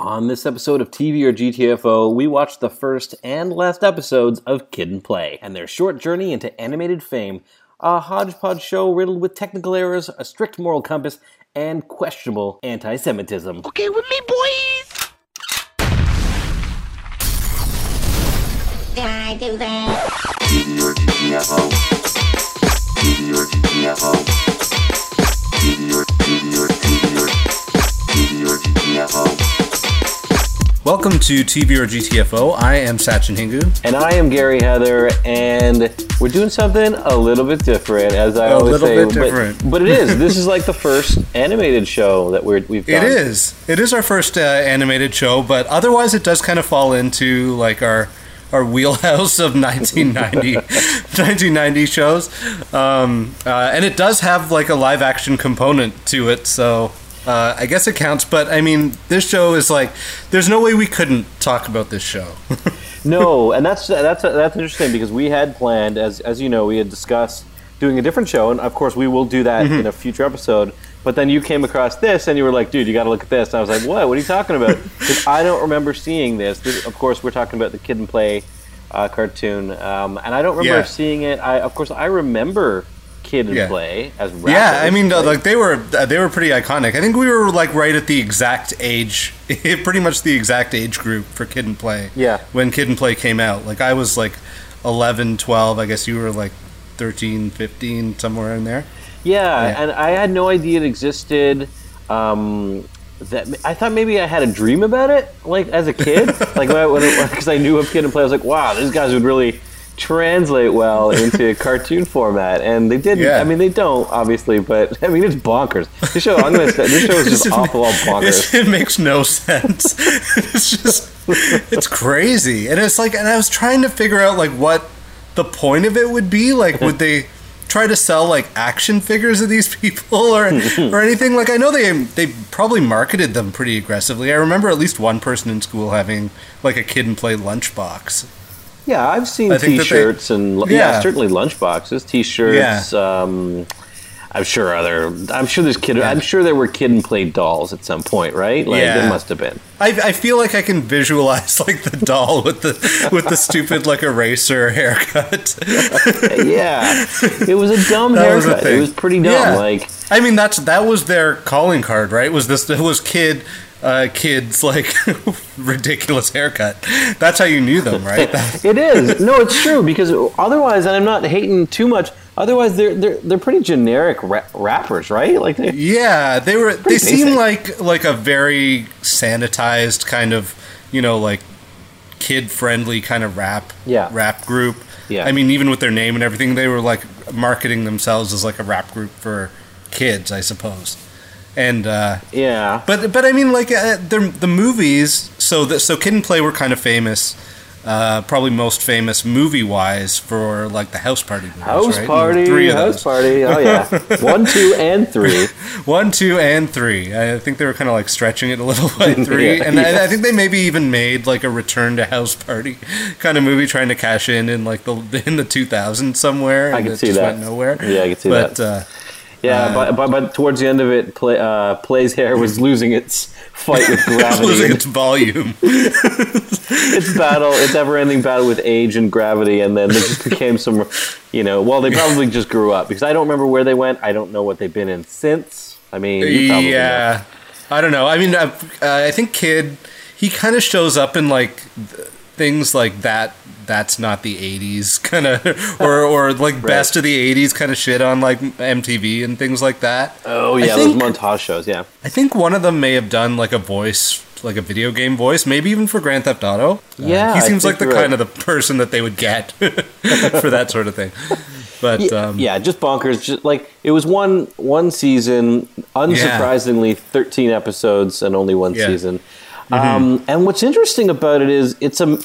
On this episode of TV or GTFO, we watch the first and last episodes of Kid and Play and their short journey into animated fame, a hodgepodge show riddled with technical errors, a strict moral compass, and questionable anti Semitism. Okay with me, boys? Did I do that? TV or GTFO. TV or GTFO. TV or TV or TV or TV or GTFO. Welcome to TV or GTFO. I am Sachin Hingu. And I am Gary Heather, and we're doing something a little bit different, as I A always little say. bit but- different. But, it is. This is like the first animated show that we're, we've done. It is. It is our first uh, animated show, but otherwise it does kind of fall into like our our wheelhouse of 1990 1990 shows. Um, uh, and it does have like a live action component to it, so uh, I guess it counts. But I mean, this show is like, there's no way we couldn't talk about this show. No, and that's that's that's interesting because we had planned, as as you know, we had discussed doing a different show, and of course we will do that Mm-hmm. in a future episode. But then you came across this, and you were like, "Dude, you got to look at this." And I was like, "What? What are you talking about?" Because I don't remember seeing this. This- Of course, we're talking about the Kid and Play uh, cartoon, um, and I don't remember Yeah. seeing it. I, of course, I remember Kid and Yeah. Play as rappers. Yeah, I mean, like they were uh, they were pretty iconic. I think we were like right at the exact age, pretty much the exact age group for Kid and Play. Yeah. When Kid and Play came out, like I was like 11, 12. I guess you were like 13, 15, somewhere in there. Yeah, Yeah. and I had no idea it existed. Um, that I thought maybe I had a dream about it, like as a kid, like because I knew of Kid and Play. I was like, wow, these guys would really translate well into cartoon format, and they didn't. Yeah. I mean, they don't obviously, but I mean, it's bonkers. This show, I'm gonna say, this show is just awful, all bonkers. It makes no sense. it's just it's crazy, and it's like, and I was trying to figure out like what the point of it would be. Like, would they try to sell like action figures of these people or or anything? Like, I know they they probably marketed them pretty aggressively. I remember at least one person in school having like a kid and play lunchbox. Yeah, I've seen I think they- T-shirts and yeah. Yeah. certainly lunchboxes, T-shirts. Um, I'm sure other. I'm sure there's kid. I'm sure there were kid and play dolls at some point, right? Like Yeah. there must have been. I, I feel like I can visualize like the doll with the with the stupid like eraser haircut. yeah, it was a dumb That was a haircut. it was pretty dumb. Yeah. Like I mean, that's that was their calling card, right? Was this it was kid, uh, kids like ridiculous haircut? That's how you knew them, right? It is. No, it's true because otherwise, and I'm not hating too much. Otherwise, they're they're they're pretty generic ra- rappers, right? Like yeah, they were. They Pretty seem like like a very sanitized kind of, you know, like kid friendly kind of rap Yeah. rap group. Yeah. I mean, even with their name and everything, they were like marketing themselves as like a rap group for kids, I suppose. And uh, yeah. But but I mean, like uh, the the movies. So the, so Kid and Play were kind of famous, uh, probably most famous movie wise for like the House Party movies. House right? party, Three of house those. party. Oh yeah, one, two, and three. One, two, and three. I think they were kind of like stretching it a little by three, Yeah, and. I, I think they maybe even made like a Return to House Party kind of movie, trying to cash in in like the in the 2000s somewhere. I can see just that. Went nowhere. Yeah, I can see but, that. Yeah, Uh, but, but but towards the end of it, play, uh, Play's hair was losing its fight with gravity. losing its volume. its battle, its ever-ending battle with age and gravity, and then there just became some, you know. Well, they probably just grew up because I don't remember where they went. I don't know what they've been in since. I mean, probably know. yeah, I don't know. I mean, uh, uh, I think Kid he kind of shows up in like th- things like that. That's not the '80s kind of, or or like best of the '80s kind of shit on like MTV and things like that. Oh I yeah, think- those montage shows. Yeah. I think one of them may have done like a voice, like a video game voice, maybe even for Grand Theft Auto. Uh, Yeah, he seems like the kind right. of the person that they would get for that sort of thing. But Yeah, um, yeah, just bonkers. Just like it was one one season, unsurprisingly, thirteen episodes and only one Yeah. Mm-hmm. season. Um, and what's interesting about it is it's a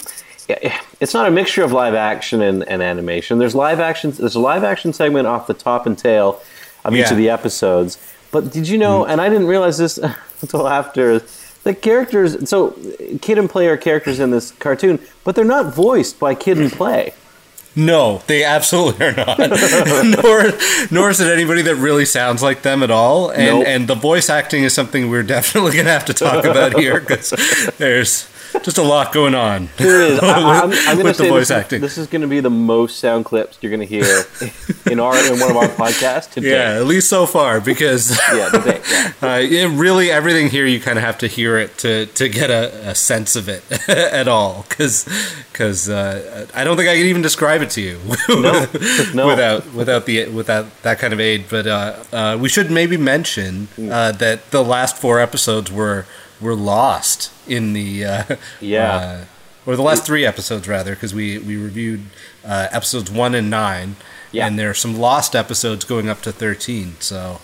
it's not a mixture of live action and, and animation. There's live action. There's a live action segment off the top and tail of each Yeah. Mm-hmm. of the episodes. But did you know? And I didn't realize this until after. The characters, so Kid and Play are characters in this cartoon, but they're not voiced by Kid and Play. No, they absolutely are not. nor, nor is it anybody that really sounds like them at all. And Nope. and the voice acting is something we're definitely going to have to talk about here because there's just a lot going on. There is. I, I'm, I'm going to with the say voice this, acting. Is, this is going to be the most sound clips you're going to hear in our in one of our podcasts today. Yeah, at least so far, because Yeah, today. Yeah. uh, it really everything here you kind of have to hear it to, to get a, a sense of it at all. Because uh, I don't think I can even describe it to you No, no. without without the without that kind of aid. But uh, uh, we should maybe mention uh, that the last four episodes were were lost in the uh, Yeah. uh, or the last three episodes rather, because we we reviewed uh, episodes one and nine, Yeah. and there are some lost episodes going up to thirteen. So,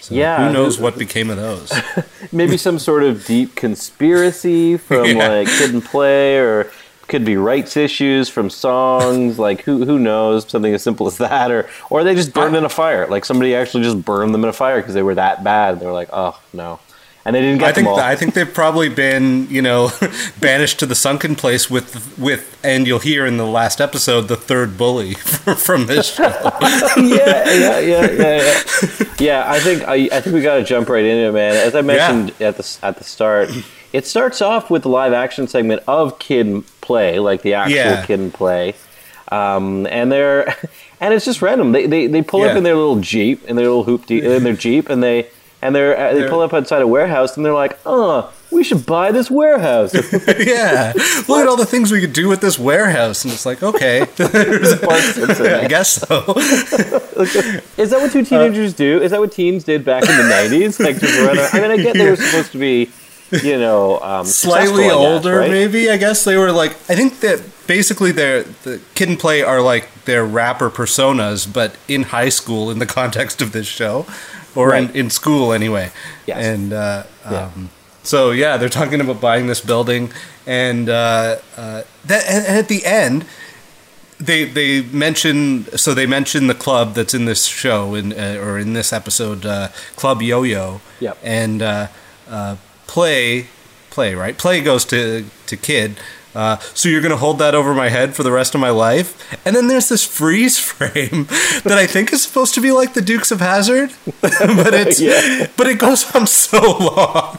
so Yeah, who knows what became of those? Maybe some sort of deep conspiracy from Yeah. like Kid and Play, or could be rights issues from songs. like who who knows? Something as simple as that, or or they just burned in a fire. Like somebody actually just burned them in a fire because they were that bad. They were like, oh no, and they didn't get I think them all. I think they've probably been you know banished to the sunken place with with and you'll hear in the last episode the third bully from this show. yeah, yeah, yeah, yeah, yeah. Yeah, I think I, I think we got to jump right into it, man. As I mentioned at the at the start, it starts off with the live action segment of Kid Play, like the actual Yeah. Kid and Play, um, and they're and it's just random. They they, they pull up in their little jeep, in their little hoop in their jeep, and they and they're, uh, they They're- pull up outside a warehouse, and they're like, oh. We should buy this warehouse. yeah, look at all the things we could do with this warehouse, and it's like okay. I guess so. Is that what two teenagers do? Is that what teens did back in the nineties? Like just run around- I mean, I get they were supposed to be, you know, um, Slightly older, right? maybe. I guess they were like. I think that basically their the kid and play are like their rapper personas, but in high school in the context of this show, or in, Right. in school anyway. Yes. And uh, Yeah. um, so yeah, they're talking about buying this building, and uh, uh, that and and at the end. They they mention so they mention the club that's in this show in uh, or in this episode uh, Club Yo Yo Yep. and uh, uh, play play right play goes to to kid uh, so you're gonna hold that over my head for the rest of my life and then there's this freeze frame that I think is supposed to be like the Dukes of Hazzard but it's Yeah. but it goes on so long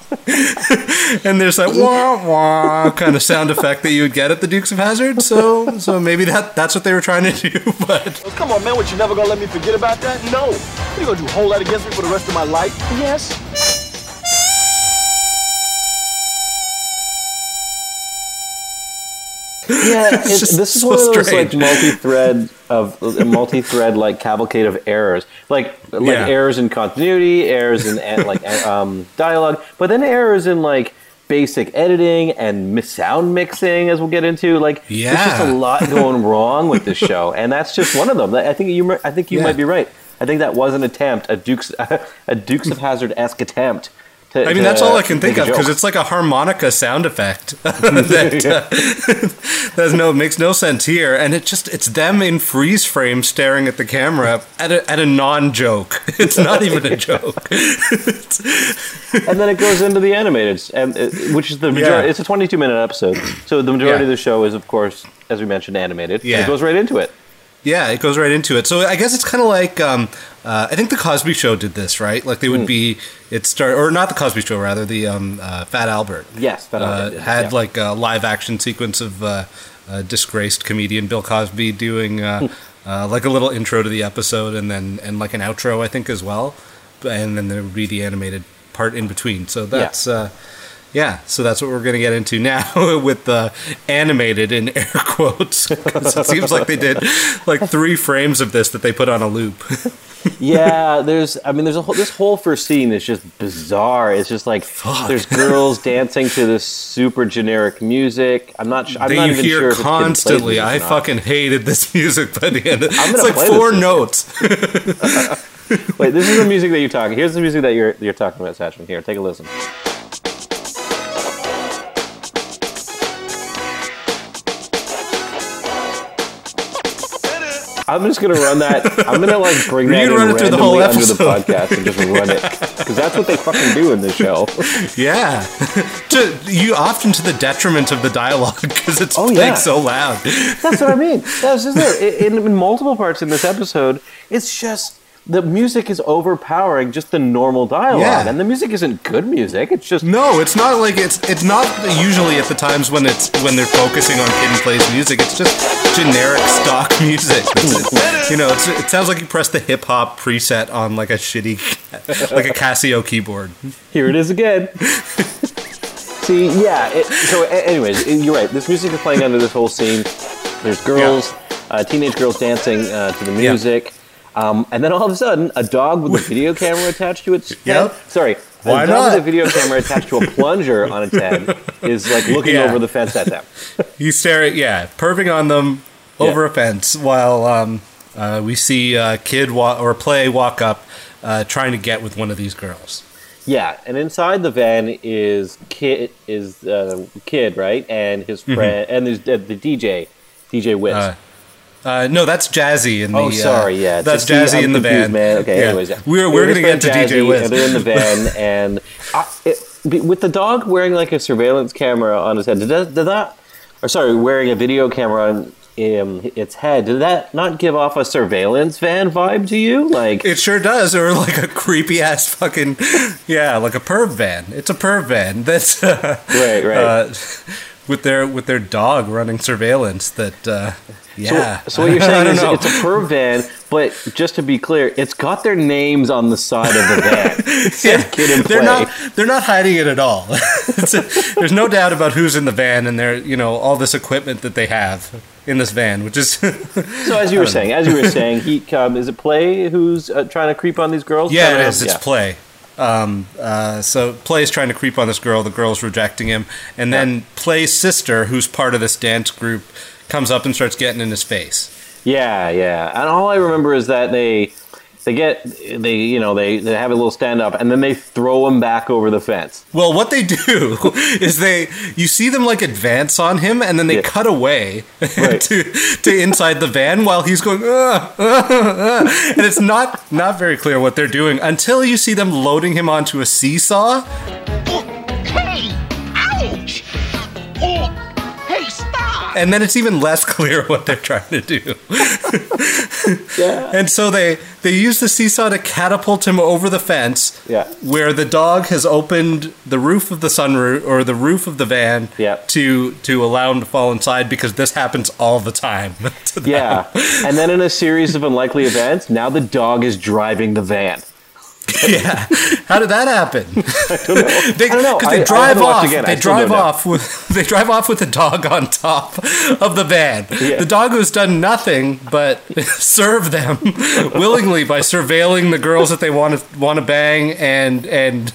and there's that wah wah kind of sound effect that you would get at the Dukes of Hazzard so so maybe that that's what they were trying to do but Come on, man. What, you never gonna let me forget about that? No. What, you gonna do, hold that against me for the rest of my life? Yes. Yeah, it's, just this is so one of those strange. like multi-thread of multi-thread like cavalcade of errors, like like Yeah. errors in continuity, errors in like um, dialogue, but then errors in like basic editing and sound mixing, as we'll get into. Like, yeah. there's just a lot going wrong with this show, and that's just one of them. I think you, I think you Yeah. might be right. I think that was an attempt, a Dukes, a Dukes of Hazzard esque attempt. To, I mean, that's all I can think of because it's like a harmonica sound effect that uh, that's no makes no sense here, and it just it's them in freeze frame staring at the camera at a at a non joke. It's not even a joke. and then it goes into the animated, and uh, which is the majority. Yeah. It's a 22 minute episode, so the majority Yeah. of the show is, of course, as we mentioned, animated. Yeah. it goes right into it. Yeah, it goes right into it. So I guess it's kind of like um, uh, I think the Cosby Show did this, right? Like they would be it start or not the Cosby Show, rather the um, uh, Fat Albert. Yes, Fat uh, Albert, had yeah. like a live action sequence of uh, uh, disgraced comedian Bill Cosby doing uh, uh, like a little intro to the episode and then and like an outro I think as well, and then there would be the animated part in between. So that's. Uh, yeah, so that's what we're going to get into now with the animated in air quotes because it seems like they did like three frames of this that they put on a loop. yeah, there's. I mean, there's a whole, this whole first scene is just bizarre. It's just like there's girls dancing to this super generic music. I'm not. I'm that not you even hear sure if it's constantly. I fucking hated this music by the end. It's like four notes. Wait, this is the music that you're talking. Here's the music that you're you're talking about, Sachin. Here, take a listen. I'm just gonna run that. I'm gonna like bring that in run it through the whole under the episode. podcast and just run it because that's what they fucking do in this show. Yeah, to, you often to the detriment of the dialogue because it's Oh, yeah. so loud. That's what I mean. That's just it. In, in multiple parts in this episode, it's just the music is overpowering just the normal dialogue, Yeah. and the music isn't good music. It's just No, it's not like it's it's not usually at the times when it's when they're focusing on Kid and Play's music. It's just generic stock music. You know, it's, it sounds like you press the hip hop preset on like a shitty, like a Casio keyboard. Here it is again. See, yeah. It, so, anyways, you're right. This music is playing under this whole scene. There's girls, uh, teenage girls dancing uh, to the Yeah. Um, and then all of a sudden, a dog with a video camera attached to its head. Yep. Sorry, Why a dog not? with a video camera attached to a plunger on its head is like looking Yeah. over the fence at them. You stare at yeah, perving on them over Yeah. a fence while um, uh, we see uh, Kid wa- or Play walk up, uh, trying to get with one of these girls. Yeah, and inside the van is kid is uh, kid right, and his friend, and there's uh, the DJ, DJ Wiz. Uh, Uh, no, that's Jazzy in the. Oh, sorry. Yeah, uh, that's see, Jazzy in the confused, van. Man. Okay. Yeah. Anyways, yeah. we're we're gonna get to friend DJ Jazzy, Wiz. They're in the van, and uh, it, with the dog wearing like a surveillance camera on his head. Did that? Did that? Or sorry, wearing a video camera on um, its head. Did that not give off a surveillance van vibe to you? Like, It sure does, or like a creepy ass fucking, yeah, like a perv van. It's a perv van. That's uh, Right, right. Uh, with their with their dog running surveillance. That uh, yeah. So, so what you're saying is know. it's a perv van, but just to be clear, it's got their names on the side of the van. Says kid and play. they're not they're not hiding it at all. A- there's no doubt about who's in the van and their you know all this equipment that they have in this van, which is so as you were saying, as you were saying, he um, is it play who's uh, trying to creep on these girls? yeah, it is. It's yeah. play. Um, uh, so Play's trying to creep on this girl. The girl's rejecting him, and then Play's sister, who's part of this dance group, comes up and starts getting in his face. Yeah, yeah. And all I remember is that they they get they you know they, they have a little stand up and then they throw him back over the fence. Well, what they do is they you see them like advance on him, and then they Yeah. cut away Right. to to inside the van while he's going, "Ugh, ugh, ugh," and it's not not very clear what they're doing until you see them loading him onto a seesaw. And then it's even less clear what they're trying to do. Yeah. And so they they use the seesaw to catapult him over the fence. Yeah. Where the dog has opened the roof of the sunroof or the roof of the van. Yeah. To to allow him to fall inside because this happens all the time. Yeah. and then in a series of unlikely events, now the dog is driving the van. yeah. How did that happen? I don't know. They, I don't know. Because I- I they drive haven't off. They drive off with. They drive off with the dog on top of the van. Yeah. The dog who's done nothing but serve them willingly by surveilling the girls that they want to want to bang and and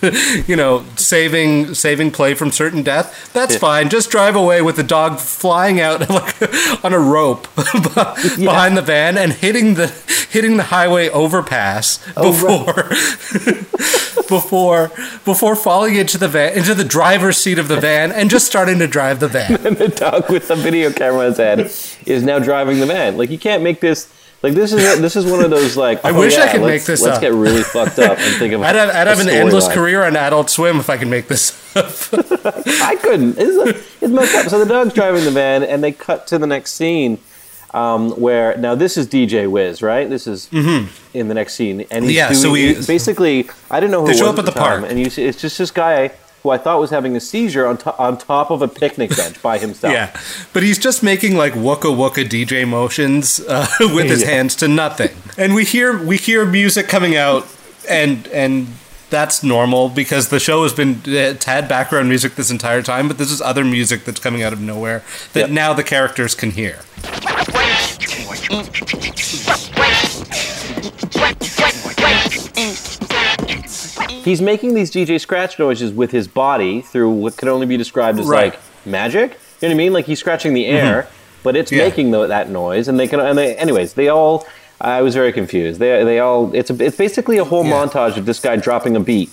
you know saving saving play from certain death. That's Yeah. fine. Just drive away with the dog flying out like on a rope behind the van and hitting the hitting the highway overpass Oh, before before before falling into the van into the driver's seat of the van and just starting to drive the van. And the dog with the video camera on his head is now driving the van. Like you can't make this. Like this is this is one of those like. I oh, wish I could make this Let's up. get really fucked up and think of. I'd have, I'd have an endless storyline. career on Adult Swim if I could make this up. I couldn't. It's, it's messed up. So the dog's driving the van, and they cut to the next scene, um, where now this is DJ Wiz, right? This is in the next scene, and he's Mm-hmm. Yeah, doing, so we- basically I didn't know who They show was up at the park. and you see, it's just this guy who I thought was having a seizure on to- on top of a picnic bench by himself. yeah, but he's just making like wooka wooka DJ motions uh, with his Yeah. hands to nothing, and we hear we hear music coming out, and and that's normal because the show has been it's had background music this entire time, but this is other music that's coming out of nowhere that Yep. now the characters can hear. He's making these DJ scratch noises with his body through what can only be described as Right. like magic. You know what I mean? Like he's scratching the mm-hmm. air, but it's Yeah. making the, that noise, and they can. And they, anyways, they all. I was very confused. They they all. It's a, it's basically a whole Yeah. montage of this guy dropping a beat,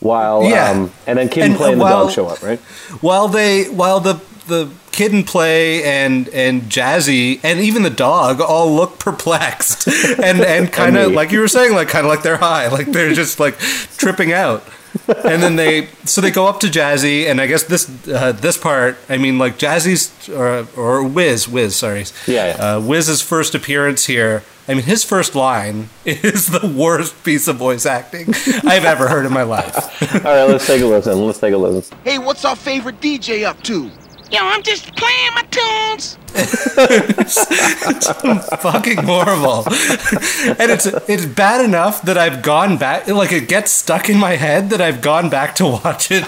while Yeah. um, and then Kid And, and Play and the uh, dog show up, right? While they while the the Kid and Play and and Jazzy and even the dog all look perplexed and and kind of like you were saying, like kind of like they're high, like they're just like tripping out. And then they so they go up to Jazzy, and I guess this uh, this part, I mean, like Jazzy's or or Wiz, Wiz, sorry, Yeah, yeah. Uh, Wiz's first appearance here. I mean, his first line is the worst piece of voice acting I've ever heard in my life. All right, let's take a listen. Let's take a listen. Hey, what's our favorite DJ up to? Yo, I'm just playing my tunes. fucking horrible. and it's it's bad enough that I've gone back like it gets stuck in my head that I've gone back to watch it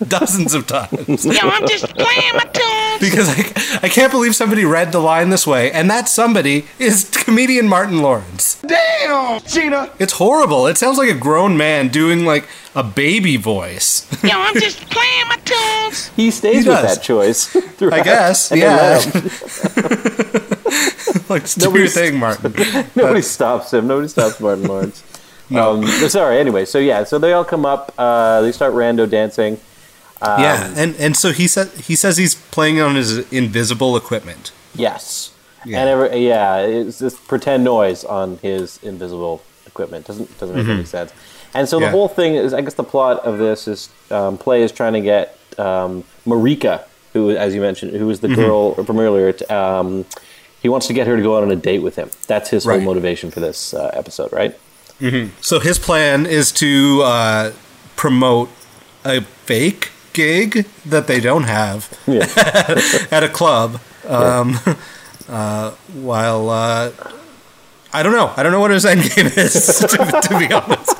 dozens of times. Yo, I'm just playing my tunes. Because I, I can't believe somebody read the line this way, and that somebody is comedian Martin Lawrence. Damn, Gina. It's horrible. It sounds like a grown man doing like a baby voice. Yo, I'm just playing my tunes. He stays He with does. that choice. throughout. I guess, yeah. like, do your Nobody's- thing, Martin. Nobody stops him. Nobody stops Martin Lawrence. Um, but sorry. Anyway, so yeah, so they all come up. Uh, they start rando dancing. Um, yeah, and and so he said he says he's playing on his invisible equipment. Yes. Yeah. And every, yeah, it's this pretend noise on his invisible equipment. Doesn't doesn't make any sense. And so the Mm-hmm. Yeah. whole thing is, I guess, the plot of this is um, play is trying to get um, Marika, who, as you mentioned, who was the Mm-hmm. girl from earlier. Um, he wants to get her to go out on a date with him. That's his whole motivation for this uh, episode, right? So his plan is to uh, promote a fake gig that they don't have Yeah. at a club. Um, uh, while uh, I don't know, I don't know what his end game is. To, to be honest,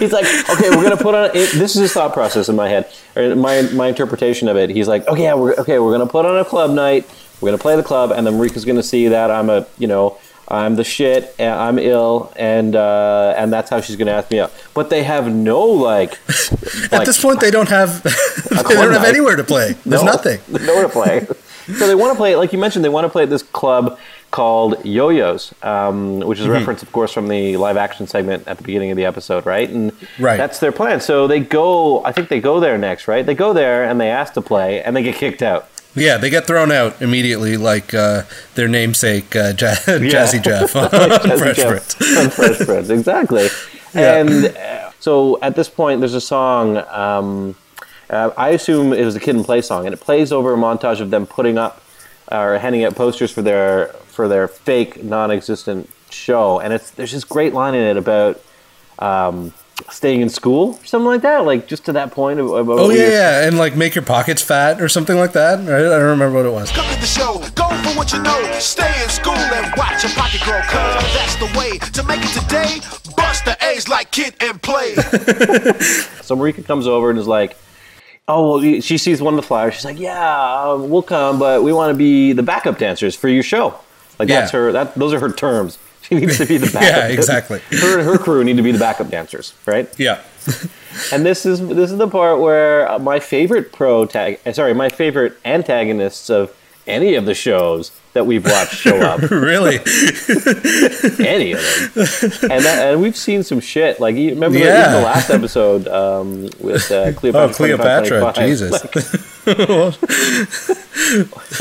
He's like, okay, we're gonna put on. It, this is his thought process in my head, or my my interpretation of it. He's like, okay, yeah, we're okay. We're gonna put on a club night. We're gonna play the club, and then Marika's gonna see that I'm a, you know, I'm the shit. And I'm ill, and uh, and that's how she's gonna ask me out. But they have no like. at this point, they don't have they don't have night. anywhere to play. There's no, nothing. Nowhere to play. so they want to play, like you mentioned, they want to play at this club called Yo-Yo's, um, which is Mm-hmm. a reference, of course, from the live action segment at the beginning of the episode, right? And Right. that's their plan. So they go, I think they go there next, right? They go there and they ask to play, and they get kicked out. Yeah, they get thrown out immediately, like uh, their namesake uh, ja- Jazzy Jeff on Fresh Prince. Fresh Prince, exactly. And uh, so at this point, there's a song. Um, uh, I assume it was a kid and play song, and it plays over a montage of them putting up or handing out posters for their for their fake, non-existent show. And it's there's this great line in it about um, staying in school, or something like that. Like just to that point of, of Oh yeah, yeah, and like make your pockets fat or something like that. Right? I don't remember what it was. Come to the show, go for what you know. Stay in school and watch your pocket grow. Cause that's the way to make it today. Bust the A's like kid and play. So Marika comes over and is like, "Oh, well, she sees one of the flyers. She's like, yeah, uh, we'll come, but we want to be the backup dancers for your show. Like that's her. That those are her terms. She needs to be the backup. Yeah, exactly. Her and her crew need to be the backup dancers, right? Yeah, And this is this is the part where uh, my favorite pro tag, sorry, my favorite antagonists of any of the shows that we've watched show up. really. any of them. And, that, and we've seen some shit. Like, you remember the, Yeah. even the last episode um, with uh, Cleopatra? Oh, Cleopatra, Jesus. Like,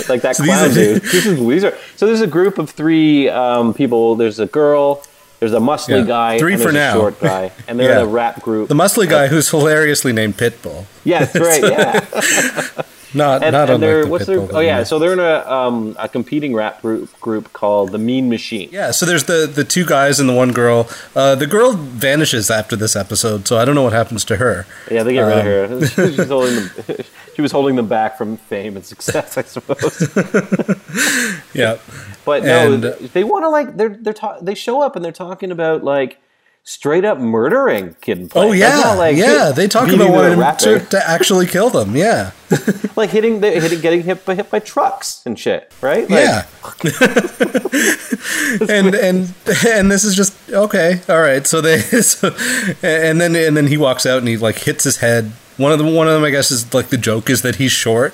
like that So clown dude. This is, these are, so there's a group of three um, people. There's a girl, there's a muscly Yeah. guy, Three and for now. short guy. And they're Yeah. in a rap group. The muscly guy who's hilariously named Pitbull. Yeah, that's right, yeah. Not And, not and unlike the what's their, oh, yeah, so they're in a, um, a competing rap group, group called The Mean Machine. Yeah, so there's the the two guys and the one girl. Uh, the girl vanishes after this episode, so I don't know what happens to her. Yeah, they get rid Um, of her. She's holding them, she was holding them back from fame and success, I suppose. Yeah, But no, And- they want to like they're they're ta- they show up and they're talking about like straight up murdering Kid and Play. Oh yeah, not like yeah. They talk about wanting to, to actually kill them. Yeah, like hitting the hitting getting hit by hit by trucks and shit, right? Like, yeah. and and and this is just okay. All right. So they so, and then and then he walks out and he like hits his head. One of them. One of them. I guess is like the joke is that he's short.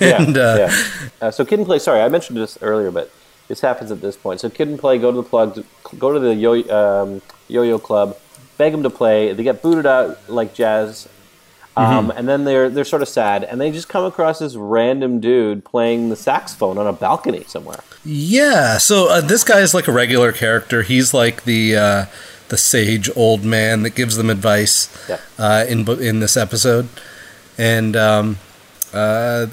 yeah, And uh, yeah. Uh, so Kid and Play. Sorry, I mentioned this earlier, but this happens at this point. So Kid and Play go to the plug, go to the yo um, yo-yo club, beg them to play. They get booted out like Jazz. Um, and then they're they're sort of sad, and they just come across this random dude playing the saxophone on a balcony somewhere. Yeah, so uh, this guy is like a regular character. He's like the uh, the sage old man that gives them advice Yeah. uh, in in this episode, and um, uh,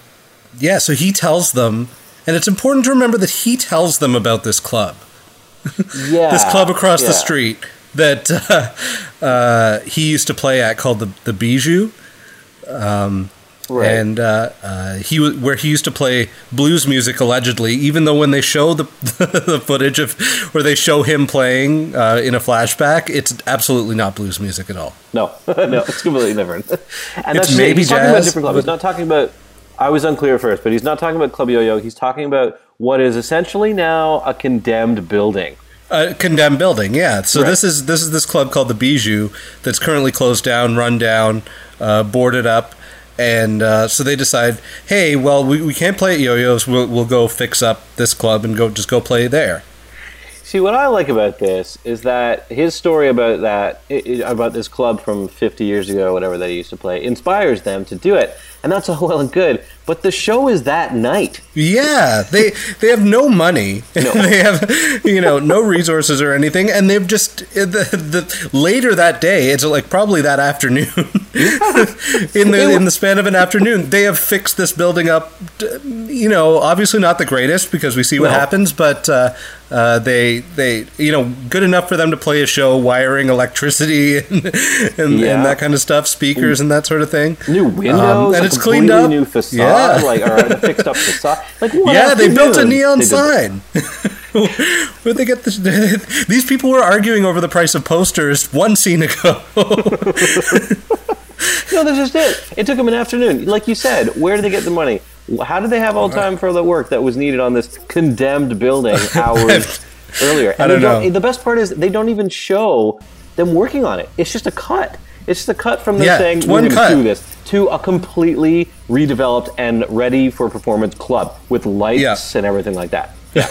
yeah, so he tells them, and it's important to remember that he tells them about this club, Yeah, this club across the street that uh, uh, he used to play at called the the Bijou. Right. and uh, uh, he where he used to play blues music allegedly. Even though when they show the the footage of where they show him playing uh, in a flashback, it's absolutely not blues music at all. No, no, it's completely different. And It's that's maybe he's talking about different club. He's not talking about. I was unclear at first, but he's not talking about Club Yo-Yo. He's talking about what is essentially now a condemned building. A condemned building, yeah. So Right. this is this is this club called the Bijou that's currently closed down, run down, uh, boarded up, and uh, so they decide, hey, well, we, we can't play at Yo-Yo's. We'll, we'll go fix up this club and go just go play there. See, what I like about this is that his story about that about this club from 50 years ago, whatever they used to play, inspires them to do it, and that's all well and good. But the show is that night. Yeah, they they have no money. No. they have you know no resources or anything, and they've just the, the later that day. It's like probably that afternoon. in the in the span of an afternoon, they have fixed this building up. You know, obviously not the greatest because we see what No. happens, but. Uh, uh, they they you know good enough for them to play a show wiring electricity and, and, Yeah. and that kind of stuff speakers and that sort of thing New windows, Um, and it's cleaned up. new facade, Yeah. like or a fixed up facade. Like yeah, they built a neon sign. Where'd they get this? These people were arguing over the price of posters one scene ago. No, that's just it. It took them an afternoon. Like you said, where did they get the money? How did they have all the time for the work that was needed on this condemned building hours earlier? And I don't know. The best part is they don't even show them working on it. It's just a cut. It's just a cut from them Yeah, saying we're going to do this to a completely redeveloped and ready for performance club with lights Yeah. and everything like that. Yeah.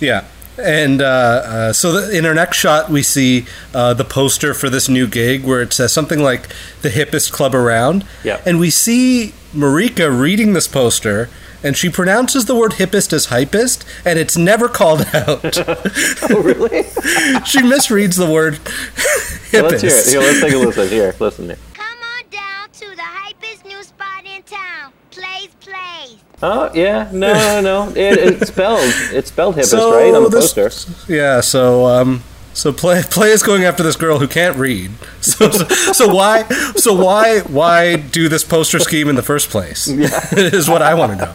yeah. And uh, uh, so the, in our next shot, we see uh, the poster for this new gig where it says something like the hippest club around. Yeah. And we see Marika reading this poster, and she pronounces the word hippest as hypest, and it's never called out. oh, really? she misreads the word Well, let's hear it. hippest. Here, let's take a listen. Here, listen. Here. Come on down to the hypest new spot in town. Plays Plays. Oh yeah, no, no, no. It, it's spelled. It's spelled hippest, right, on the this- poster. Yeah, so um, so play play is going after this girl who can't read. So, so, so why so why why do this poster scheme in the first place? Yeah. is what I want to know.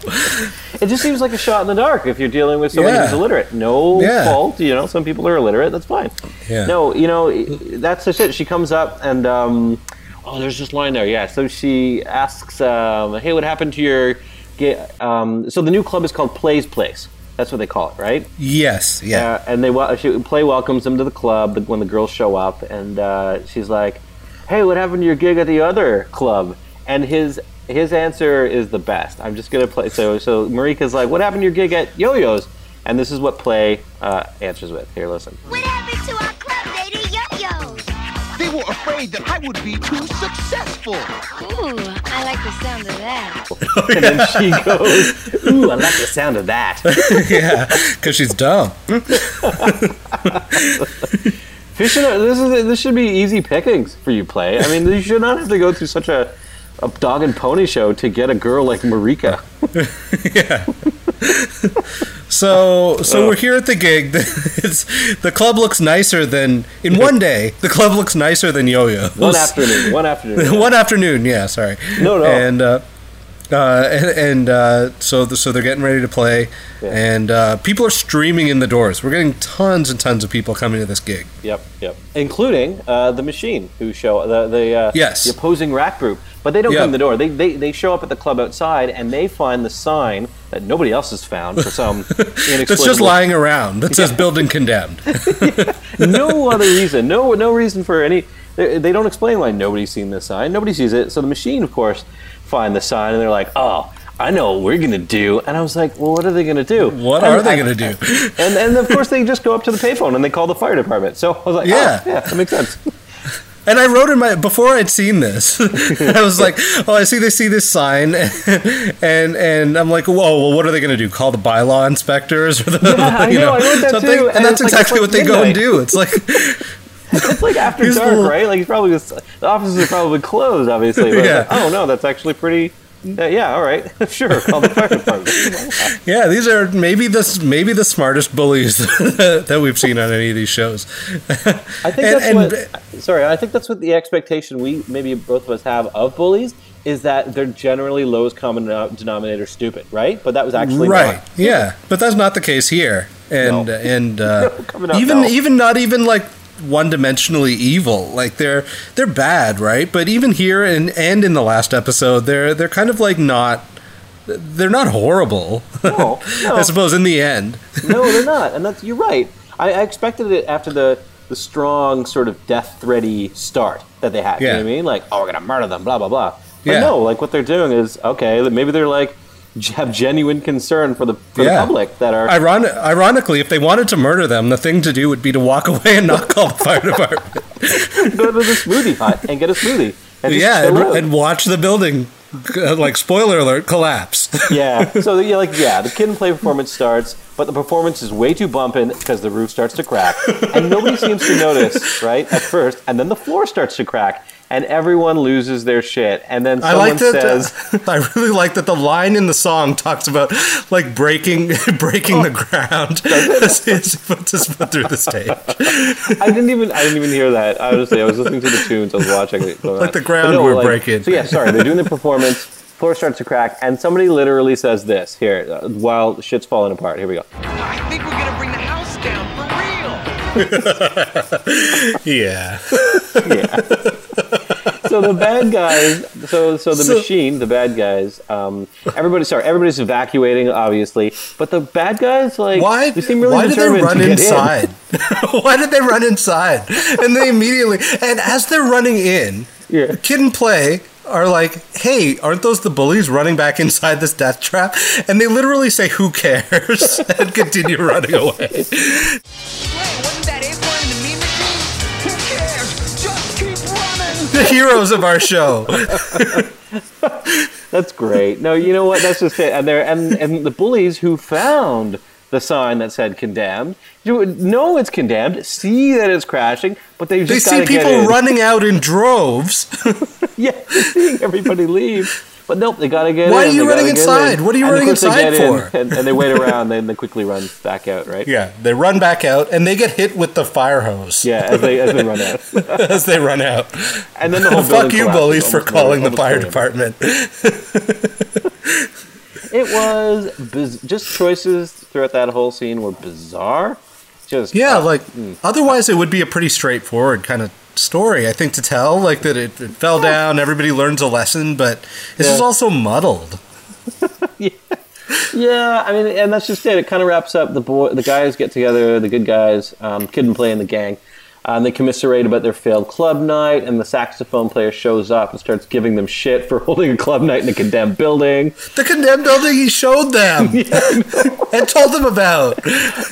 It just seems like a shot in the dark if you're dealing with somebody Yeah. who's illiterate. No Yeah. fault, you know. Some people are illiterate. That's fine. Yeah. No, you know, that's just it. She comes up and um, oh, there's this line there. Yeah. So she asks, um, "Hey, what happened to your?" Ga- Um, so the new club is called Plays Place. That's what they call it, right? Yes, yeah. Uh, and they wel- she, play welcomes them to the club when the girls show up, and uh, she's like, "Hey, what happened to your gig at the other club?" And his his answer is the best. I'm just gonna play. So so Marika's like, "What happened to your gig at Yo-Yo's?" And this is what play uh, answers with. Here, listen. What happened to afraid that I would be too successful. Ooh, I like the sound of that. And then she goes, "Ooh, I like the sound of that." yeah, because she's dumb. Fish in this is this should be easy pickings for you, play. I mean, you should not have to go through such a a dog and pony show to get a girl like Marika. So so we're here at the gig. It's the club looks nicer than in one day. The club looks nicer than Yo-Yo. One afternoon. One afternoon. one afternoon. Yeah, sorry. No, no. And uh, uh, and, and uh, so the, so they're getting ready to play, and uh, people are streaming in the doors. We're getting tons and tons of people coming to this gig. Yep, yep. Including uh, the machine who show the the uh, Yes. the opposing rap group, but they don't Yeah. come in the door. They, they they show up at the club outside and they find the sign that nobody else has found for some. That's just lying around. That says "building condemned." no other reason. No no reason for any. They, they don't explain why nobody's seen this sign. Nobody sees it. So the machine, of course, find the sign and they're like, oh. I know what we're gonna do, and I was like, "Well, what are they gonna do? What And are they gonna do? And and of course, they just go up to the payphone and they call the fire department. So I was like, oh, Yeah. "Oh, yeah, that makes sense." And I wrote in my before I'd seen this, I was like, "Oh, I see they see this sign, and and I'm like, whoa, well, what are they going to do? Call the bylaw inspectors or the Yeah, you know, I wrote that something?" too, And, and that's it's like- exactly what they go and do. It's like, It's like after Here's dark, the- right? Like he's probably just, the offices are probably closed, obviously. But Yeah. like, oh no, that's actually pretty. uh, yeah, all right, sure. Call the fire department. yeah, these are maybe the maybe the smartest bullies that we've seen on any of these shows. I think And- that's and- what. Sorry, I think that's what the expectation we maybe both of us have of bullies is that they're generally lowest common denominator stupid, right? But that was actually right not. yeah but that's not the case here and No. and uh, even no. even not even like one-dimensionally evil like they're they're bad right but even here and and in the last episode they're they're kind of like not they're not horrible No, no. i suppose in the end no, they're not, and that's you're right. I, I expected it after the the strong sort of death thready start that they had. You know Yeah. what I mean? Like, oh, we're gonna murder them, blah blah blah. But Yeah. no, like what they're doing is okay. Maybe they're like have genuine concern for the for Yeah. the public that are. Iron- ironically if they wanted to murder them the thing to do would be to walk away and not call the fire department go to the smoothie hut and get a smoothie. And yeah and, and watch the building uh, like spoiler alert collapse yeah. So yeah, like yeah, the kid and play performance starts, but the performance is way too bumping because the roof starts to crack, and nobody seems to notice right at first, and then the floor starts to crack, and everyone loses their shit, and then I someone like that. says, I really like that the line in the song talks about like breaking breaking the ground as he puts his foot through the stage. I didn't even I didn't even hear that. Honestly, I was listening to the tunes, I was watching it. Like the But ground we're breaking. So yeah, sorry, they're doing the performance. Floor starts to crack, and somebody literally says this here uh, while shit's falling apart. Here we go. I think we're gonna bring the house down for real. Yeah. yeah, so the bad guys so so the So- machine the bad guys um everybody sorry everybody's evacuating obviously but the bad guys like why? they seem really why did they run to get inside? why did they run inside? And they immediately and as they're running in, Yeah. kid and play are like, "Hey, aren't those the bullies running back inside this death trap?" And they literally say, "Who cares?" and continue running away. Wait, The heroes of our show. that's great no you know what that's just it and they're and and the bullies who found the sign that said condemned you know it's condemned see that it's crashing but they just They see people in. running out in droves. yeah seeing everybody leave but nope, they gotta get Why in. are you running inside? in. What are you running inside get in, for? And, and they wait around, and they quickly run back out, right? yeah, they run back out and they get hit with the fire hose Yeah, as they as they run out, as they run out. and then the whole Fuck you, bullies, for calling the fire department. It was biz- just choices throughout that whole scene were bizarre. Just Yeah, uh, like otherwise it would be a pretty straightforward kind of story, I think, to tell. Like that it, it fell down, everybody learns a lesson, but this is also muddled. yeah. I mean, and that's just it. It kind of wraps up the boy. The guys get together, the good guys, um, kid and play in the gang. Um, they commiserate about their failed club night, and the saxophone player shows up and starts giving them shit for holding a club night in a condemned building. The condemned building he showed them and told them about.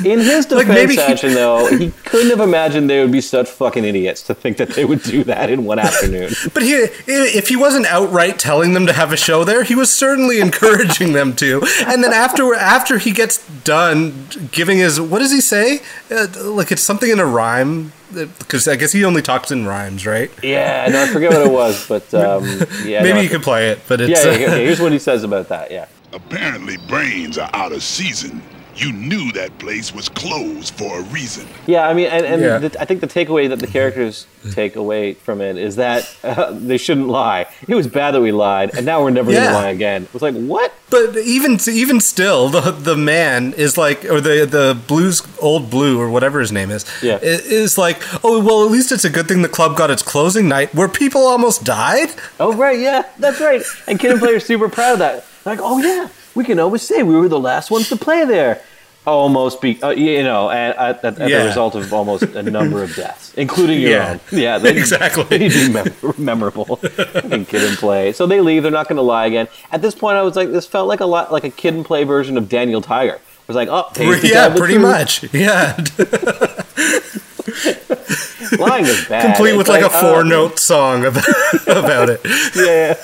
In his defense Like, maybe he- action, though, he couldn't have imagined they would be such fucking idiots to think that they would do that in one afternoon. But he, if he wasn't outright telling them to have a show there, he was certainly encouraging them to. And then after after he gets done giving his what does he say? Uh, like it's something in a rhyme because I guess he only talks in rhymes, right? Yeah, no, I forget what it was, but um, yeah, Maybe no, you could play it, but it's Yeah, yeah, yeah, here's what he says about that. Yeah. Apparently, brains are out of season. You knew that place was closed for a reason. Yeah, I mean, and, and Yeah. the, I think the takeaway that the characters take away from it is that uh, they shouldn't lie. It was bad that we lied, and now we're never Yeah. going to lie again. It was like, what? But even even still, the the man is like, or the the blues old blue or whatever his name is, Yeah. i- is like, oh well, at least it's a good thing the club got its closing night where people almost died. Oh, right, yeah, that's right. And Kid and Play are super proud of that. Like, oh, yeah, we can always say we were the last ones to play there. Almost be, uh, you know, at, at, at the Yeah. result of almost a number of deaths, including your Yeah. own. Yeah, they, Exactly. They memorable in Kid and Play. So they leave. They're not going to lie again. At this point, I was like, this felt like a lot like a Kid and Play version of Daniel Tiger. It was like, oh, yeah, pretty much. Yeah, Lying is bad. complete It's with like, a uh, four note song about, about it. yeah.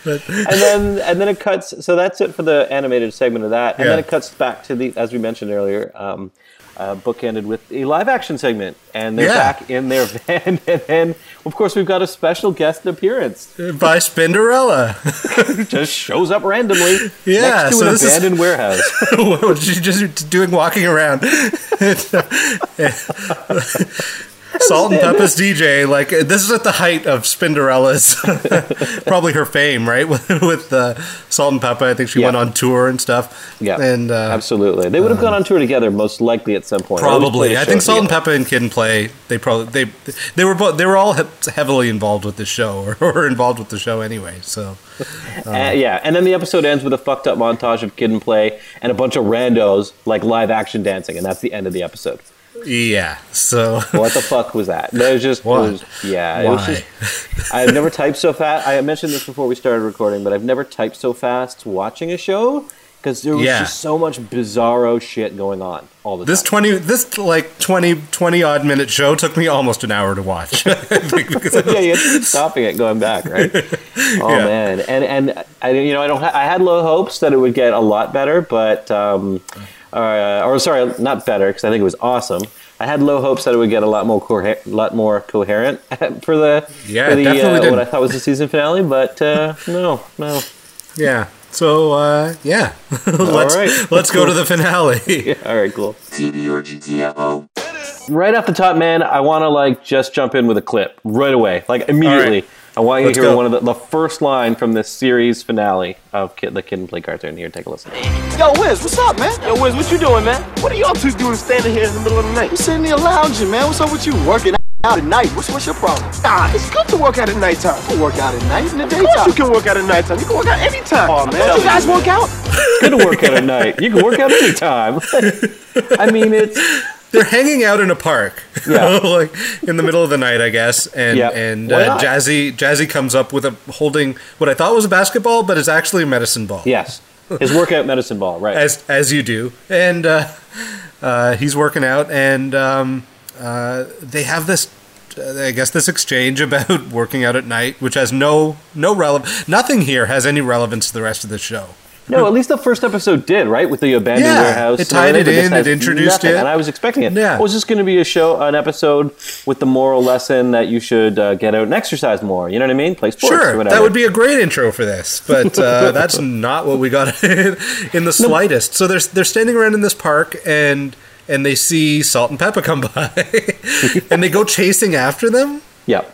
and then and then it cuts. So that's it for the animated segment of that, and then it cuts back to the as we mentioned earlier. Um, uh, bookended with a live action segment, and they're Yeah. back in their van, and then of course we've got a special guest appearance By Spinderella. who just shows up randomly Yeah, next to so an this is- abandoned warehouse. what she's just doing walking around. Salt and Pepa's DJ, like this is at the height of Spinderella's, probably her fame, right? With, with uh, Salt and Pepa, I think she Yeah. went on tour and stuff. Yeah, and uh, absolutely, they would have gone on tour together most likely at some point. Probably. I think Salt and. Pepa and Kid and Play, they probably they they were both they were all he- heavily involved with the show or, or involved with the show anyway. So Uh, yeah, and then the episode ends with a fucked up montage of kid and play and a bunch of randos like live action dancing, and that's the end of the episode. Yeah, so What the fuck was that? That was just, it Why? was, yeah, it was Why? just. I've never typed so fast. I mentioned this before we started recording, but I've never typed so fast watching a show because there was Yeah. just so much bizarro shit going on all the time. This 20 this like 20 20 odd minute show took me almost an hour to watch. I think, because I was- yeah, you have to keep stopping it, going back, right? Oh Yeah. man, and and I, you know, I don't, ha- I had low hopes that it would get a lot better, but, um, uh, or sorry, not better because I think it was awesome. I had low hopes that it would get a lot more coher- lot more coherent for the Yeah, for the uh, what I thought was the season finale, but uh, no, no. yeah. So uh yeah. let's right. let's go to the finale. All right, cool. TV or GTFO. Right off the top, man, I want to like just jump in with a clip right away, like immediately. right. I want you Let's to hear go. one of the, the first line from this series finale of Kid, the Kid and Play cartoon. Here, take a listen. Yo, Wiz, what's up, man? Yo, Wiz, what you doing, man? What are y'all two doing standing here in the middle of the night? I'm sitting here lounging, man. What's up with you? Working out at night. What's, what's your problem? Nah, it's good to work out at nighttime. You can work out at night in the daytime. Of course you can work out at nighttime. You can work out anytime. Oh, man. Don't you guys work out? Good to work out at night. You can work out anytime. I mean, it's They're hanging out in a park. Yeah. like in the middle of the night, I guess. And Yeah. and uh. Jazzy Jazzy comes up with a holding what I thought was a basketball, but it's actually a medicine ball. yes, his workout medicine ball, right? As as you do. And uh, uh, he's working out and um, uh, they have this uh, I guess this exchange about working out at night, which has no no relevance. Nothing here has any relevance to the rest of the show. No, at least the first episode did, right? With the abandoned Yeah, warehouse. it tied it everything, but this in, it introduced nothing, it. and I was expecting it. Yeah. was this going to be a show, an episode with the moral lesson that you should uh, get out and exercise more? You know what I mean? Play sports. or Sure, whatever. that would be a great intro for this, but uh, that's not what we got in the slightest. So they're they're standing around in this park and and they see Salt and Pepa come by, and they go chasing after them Yeah.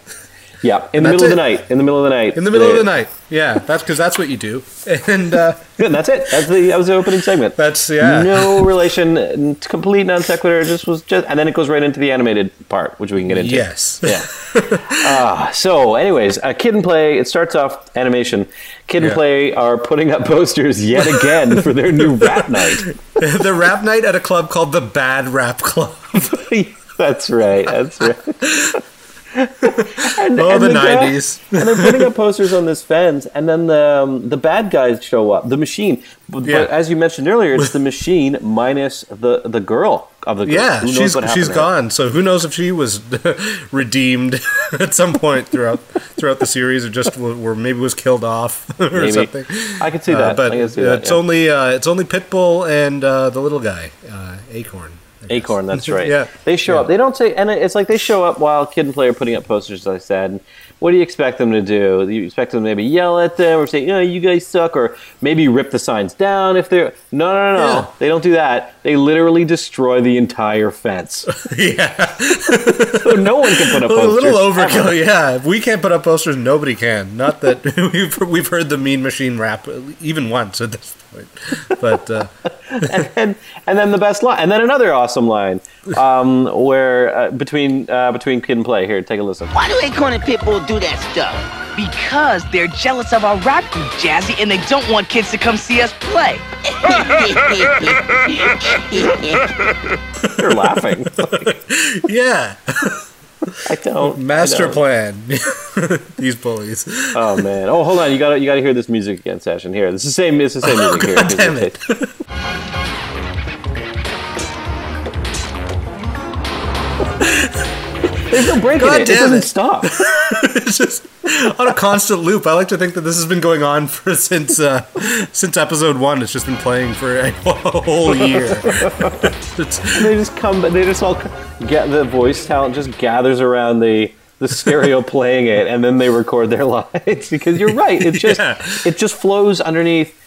Yeah. In And the that's middle of the night. In the middle of the night. in the middle of the night. Yeah, that's because that's what you do, and uh, Good. That's it. That's the that was the opening segment. that's yeah. No relation, n- complete non sequitur. Just was just, and then it goes right into the animated part, which we can get into. Yes. Yeah. Ah, so, anyways, uh, Kid and Play. It starts off animation. Kid and Yeah. Play are putting up posters yet again for their new rap night. the rap night at a club called the Bad Rap Club. that's right. That's right. And, Oh, and the nineties. and they're putting up posters on this fence, and then the um, the bad guys show up. The machine, but, Yeah. but as you mentioned earlier, it's the machine minus the the girl of the girl. Yeah, Who knows she's she's gone. So who knows if she was redeemed at some point throughout throughout the series, or just or maybe was killed off or Maybe. something. I could see Uh, that. but see uh, that, it's yeah. only uh, it's only Pitbull and uh, the little guy, uh, Acorn. Acorn, that's right. Yeah. They show Yeah. up. They don't say, and it's like they show up while Kid and Play are putting up posters, as I said. What do you expect them to do? You expect them to maybe yell at them or say, you know, you guys suck, or maybe rip the signs down if they're. No, no, no, no. Yeah. They don't do that. They literally destroy the entire fence. yeah, so no one can put up a little overkill. ever. Yeah, if we can't put up posters, nobody can. Not that we've we've heard the Mean Machine rap even once at this point, but. Uh, and and then the best line, and then another awesome line, um, where uh, between uh, between Kid and Play. Here, take a listen. Why do Acorn and Pitbull do that stuff? Because they're jealous of our rap group, Jazzy, and they don't want kids to come see us play. You're laughing. yeah, I don't. master I don't. plan. These bullies. Oh man! Oh, hold on. You got to you got to hear this music again. Session here. This is the same. It's the same music here. Oh, God damn it. There's no break in God it. It damn doesn't it. stop. it's just on a constant loop. I like to think that this has been going on for since uh, since episode one. It's just been playing for a whole year. They just come. They just all get the voice talent just gathers around the the stereo playing it, and then they record their lines. because you're right. It just Yeah. it just flows underneath.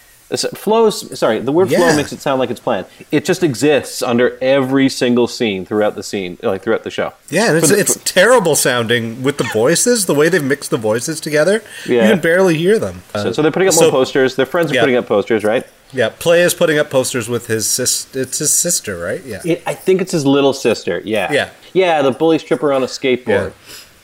Flows. Sorry, the word flow makes it sound like it's planned. It just exists under every single scene throughout the scene, like throughout the show. yeah, and it's, the- it's terrible sounding with the voices. The way they've mixed the voices together, Yeah. you can barely hear them. So, uh, so they're putting up so- more posters. Their friends are Yeah. putting up posters, right? Yeah, Play is putting up posters with his sis. It's his sister, right? Yeah, It, I think it's his little sister. Yeah. Yeah. Yeah. The bully stripper on a skateboard.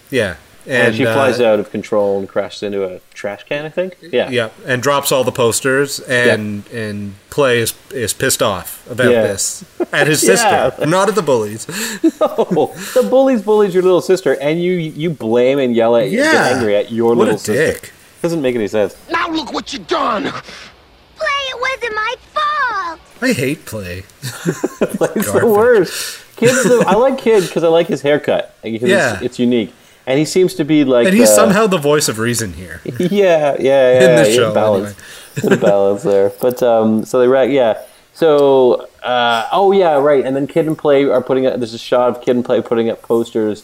yeah, And, she uh, flies out of control and crashes into a trash can. I think. Yeah. Yeah, and drops all the posters, and and Play is is pissed off about Yeah. this at his sister, Yeah. not at the bullies. Oh, the bullies bullies your little sister, and you you blame and yell at, Yeah. get angry at your What little a sister. dick. Doesn't make any sense. Now look what you've done. Play, it wasn't my fault. I hate Play. It's the worst. Kid's I like Kid because I like his haircut. Because Yeah. it's, it's unique, and he seems to be like. And he's uh, somehow the voice of reason here. Yeah, yeah, yeah. In the yeah, show, balance, of balance there. But um, so they ra- yeah. So uh, oh yeah, right. And then Kid and Play are putting up. There's a shot of Kid and Play putting up posters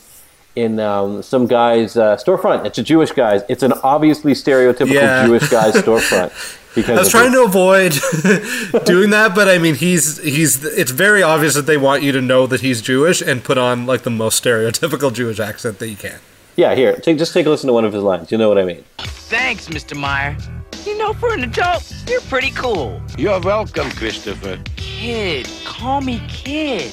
in um, some guy's uh, storefront. It's a Jewish guy's. It's an obviously stereotypical Yeah. Jewish guy's storefront. Because I was trying the- to avoid doing that, but I mean, he's he's. It's very obvious that they want you to know that he's Jewish and put on like the most stereotypical Jewish accent that you can. Yeah, here. Take, just take a listen to one of his lines. You know what I mean. Thanks, Mr. Meyer. You know, for an adult, you're pretty cool. You're welcome, Christopher. Kid, call me kid.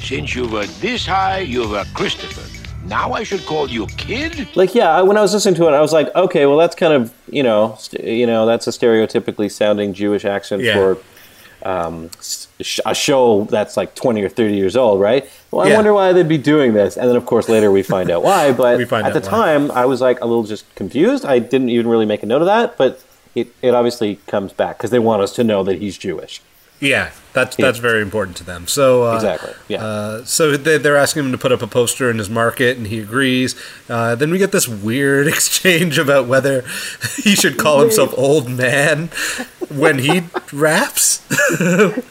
Since you were this high, you were Christopher. Now I should call you Kid? Like, yeah, I- when I was listening to it, I was like, okay, well, that's kind of, you know, st- you know, that's a stereotypically sounding Jewish accent Yeah. for um, s- sh- a show that's like 20 or 30 years old, right? Well, I Yeah. wonder why they'd be doing this. And then, of course, later we find out why. But at the why. time, I was like a little just confused. I didn't even really make a note of that, but it, it obviously comes back because they want us to know that he's Jewish. Yeah, that's that's very important to them. So uh, Exactly, yeah. Uh, so they, they're asking him to put up a poster in his market, and he agrees. Uh, then we get this weird exchange about whether he should call himself old man when he raps.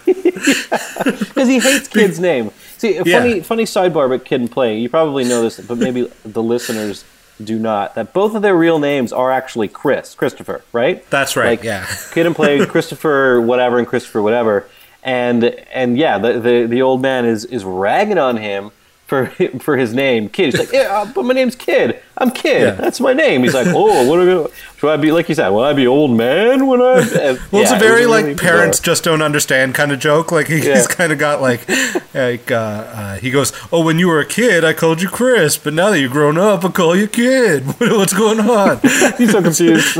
because he hates Kid's name. See, a Yeah. funny, funny sidebar about Kid and Play. You probably know this, but maybe the listeners do not. That both of their real names are actually Chris, Christopher, right? That's right. Like, yeah. Kid and Play, Christopher, whatever, and Christopher, whatever. And and yeah, the the, the old man is is ragging on him for for his name, Kid. He's like, yeah, uh, but my name's Kid. I'm Kid. Yeah. That's my name. He's like, oh, what am I? Should I be like you said? Will I be old man when I? and- Well, it's a very was like really parents bizarre. just don't understand kind of joke. Like he, Yeah. he's kind of got like like uh, uh, he goes, "Oh, when you were a kid, I called you Chris, but now that you're grown up, I call you Kid. What's going on?" He's so confused.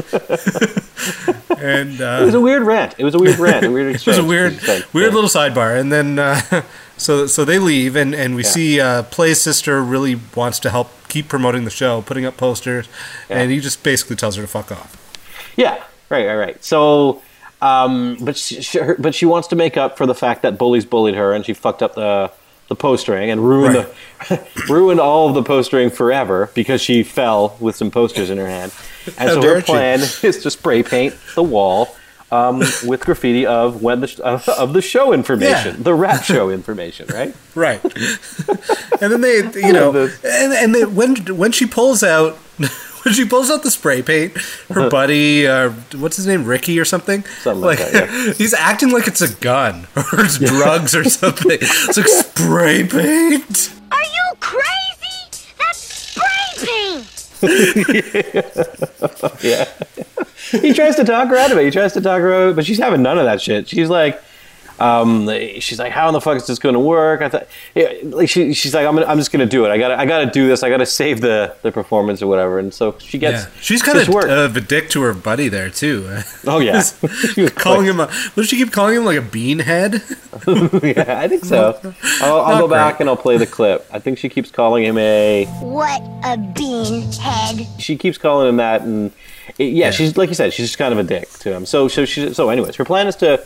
and It was uh, a weird rant. It was a weird rant. A weird it was a weird weird little sidebar. And then uh, so so they leave, and and we see uh, Play's sister really wants to help keep promoting the show, putting up posters, and he just basically tells her to fuck off. Yeah, right, right, right. So, um, but she, she, her, but she wants to make up for the fact that bullies bullied her, and she fucked up the the postering and ruined the ruined all of the postering forever because she fell with some posters in her hand. And How so her plan is to spray paint the wall. Um, with graffiti of when the sh- of, of the show information, Yeah. the rap show information, right? Right. and then they, you know, and and they, when when she pulls out when she pulls out the spray paint, her buddy, uh, what's his name, Ricky or something, Something like that, yeah. he's acting like it's a gun or it's drugs or something. It's like spray paint. Are you crazy? That's spray paint. Yeah. he tries to talk her out of it. He tries to talk her out but she's having none of that shit. She's like, um, she's like, how in the fuck is this going to work? I thought, yeah, like she, she's like, I'm, gonna, I'm just going to do it. I got, to I got to do this. I got to save the, the performance or whatever. And so she gets, Yeah, she's kind of work. of a dick to her buddy there too. oh yeah, She was calling like- him a, what does she keep calling him like a beanhead? yeah, I think so. I'll, I'll Not go back and I'll play the clip. I think she keeps calling him a. What a bean head. She keeps calling him that, and it, yeah, she's like you said, she's just kind of a dick to him. So, so she, so anyways, her plan is to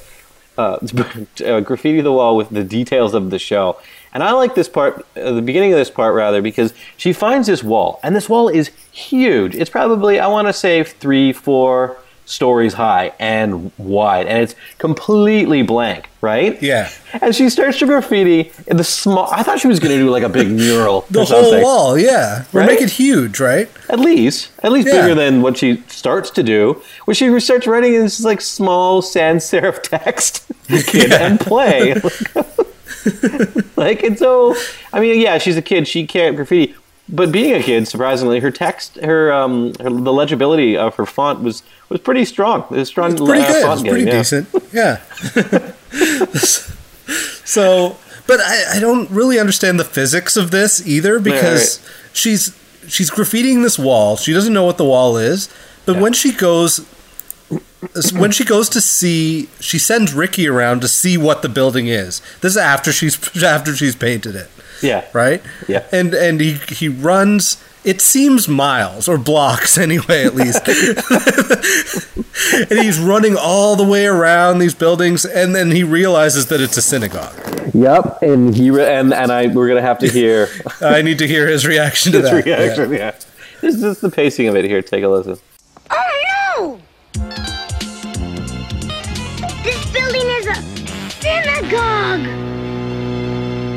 uh, graffiti the wall with the details of the show. And I like this part, uh, the beginning of this part rather, because she finds this wall, and this wall is huge. It's probably, I want to say, three, four stories high and wide, and it's completely blank, right? Yeah. And she starts to graffiti in the small. I thought she was going to do like a big mural. The whole wall, yeah. Or Right? make it huge, right? At least, at least Yeah. bigger than what she starts to do. When she starts writing this like small sans serif text, kid and play. like it's so. I mean, yeah, she's a kid. She can't graffiti, but being a kid, surprisingly, her text, her um, her, the legibility of her font was was pretty strong. It was strong. It's pretty uh, good. font It's pretty yeah. decent. Yeah. so, but I, I don't really understand the physics of this either because she's she's graffitiing this wall. She doesn't know what the wall is, but when she goes when she goes to see she sends Ricky around to see what the building is. This is after she's after she's painted it Yeah. right? Yeah. And and he he runs. It seems miles or blocks anyway, at least. and he's running all the way around these buildings, and then he realizes that it's a synagogue. Yep, and he re- and and I we're gonna have to hear I need to hear his reaction to his that. reaction. Yeah. This is just the pacing of it. Here, take a listen. Oh no! This building is a synagogue!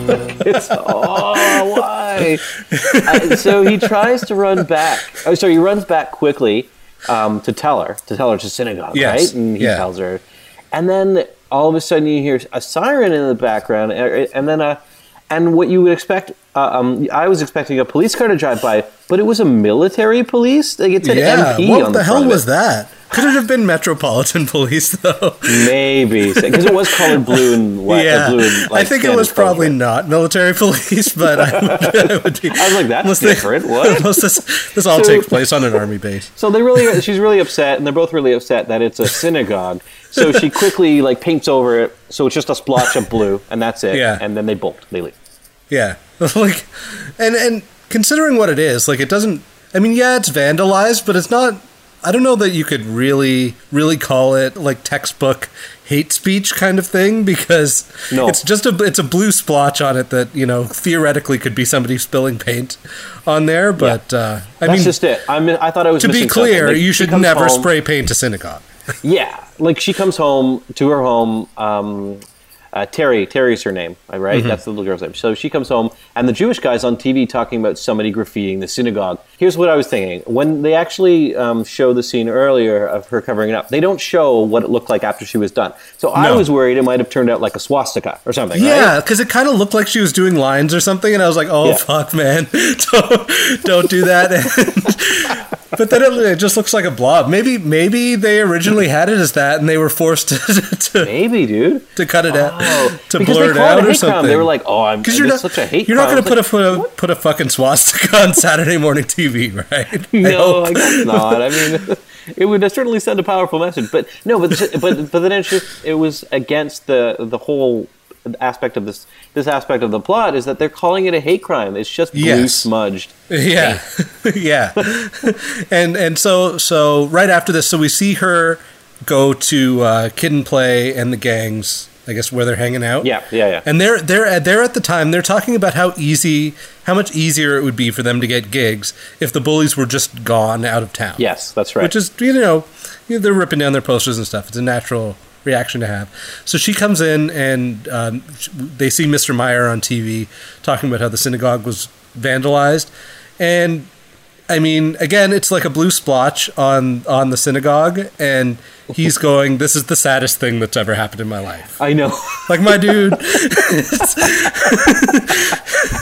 It's oh why? uh, so he tries to run back. Oh, sorry, he runs back quickly um, to tell her to tell her to synagogue, Yes, right? And he yeah. tells her, and then all of a sudden you hear a siren in the background, and then a. And what you would expect, uh, um, I was expecting a police car to drive by, but it was a military police. Like it said Yeah, MP what on the, the, hell was that? Could it have been Metropolitan Police though? Maybe because it was colored blue and white. yeah, blue and, I think it was probably not military police, but I would, be. I was like, that's unless they- different. What? This this all So- takes place on an army base. So they really, she's really upset, and they're both really upset that it's a synagogue. So she quickly like paints over it, so it's just a splotch of blue, and that's it. Yeah. And then they bolt. They leave. Yeah, like, and and considering what it is, like, it doesn't. I mean, yeah, it's vandalized, but it's not. I don't know that you could really, really call it like textbook hate speech kind of thing because No. it's just a it's a blue splotch on it that you know theoretically could be somebody spilling paint on there. But uh, I That's mean, just it. I mean, I thought I was to be clear. Like, you should never home- spray paint a synagogue. Yeah, like she comes home to her home. Um, uh, Terry, Terry's her name, right? Mhm. That's the little girl's name. So she comes home, and the Jewish guy's on TV talking about somebody graffitiing the synagogue. Here's what I was thinking: when they actually um, show the scene earlier of her covering it up, they don't show what it looked like after she was done. So I was worried it might have turned out like a swastika or something. Yeah, because it kind of looked like she was doing lines or something, and I was like, "Oh Yeah. fuck, man, don't don't do that." But then it, it just looks like a blob. Maybe maybe they originally had it as that, and they were forced to, to maybe, dude, to cut it out, Oh, to blur it out it or something. They were like, "Oh, I'm because you're not such a hate You're not going to put a, like, put a put a fucking swastika on Saturday morning TV, right? No, I hope. guess not. I mean, it would certainly send a powerful message. But no, but but but then it's just it was against the the whole aspect of this this aspect of the plot is that they're calling it a hate crime. It's just blue Yes. smudged. Yeah, yeah, and and so so right after this, so we see her go to uh, Kid and Play and the gangs. I guess where they're hanging out. Yeah, yeah, yeah. And they're they're they're at the time they're talking about how easy, how much easier it would be for them to get gigs if the bullies were just gone out of town. Yes, that's right. Which is you know, you know, they're ripping down their posters and stuff. It's a natural reaction to have. So she comes in and um, they see Mr. Meyer on TV talking about how the synagogue was vandalized, and I mean, again, it's like a blue splotch on on the synagogue, and he's going, "This is the saddest thing that's ever happened in my life." I know. Like my dude,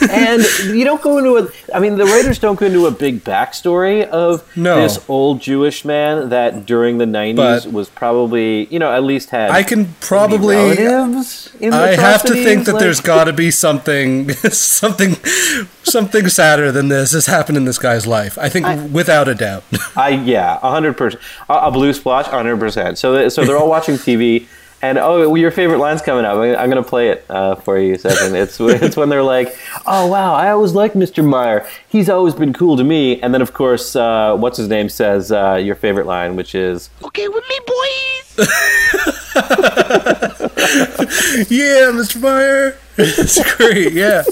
and you don't go into a. I mean, the writers don't go into a big backstory of No. this old Jewish man that during the '90s was probably you know at least had. I can probably. relatives in I have to think that like- there's got to be something, something, something sadder than this has happened in this guy's life. I think, without a doubt. I yeah, hundred percent. A a blue splotch, hundred percent. So th- so they're all watching TV, and oh, well, your favorite line's coming up. I- I'm gonna play it uh, for you, Stefan. It's it's when they're like, oh wow, I always liked Mr. Meyer. He's always been cool to me. And then of course, uh, what's his name says uh, your favorite line, which is Okay with me, boys. yeah, Mr. Meyer. It's great. Yeah.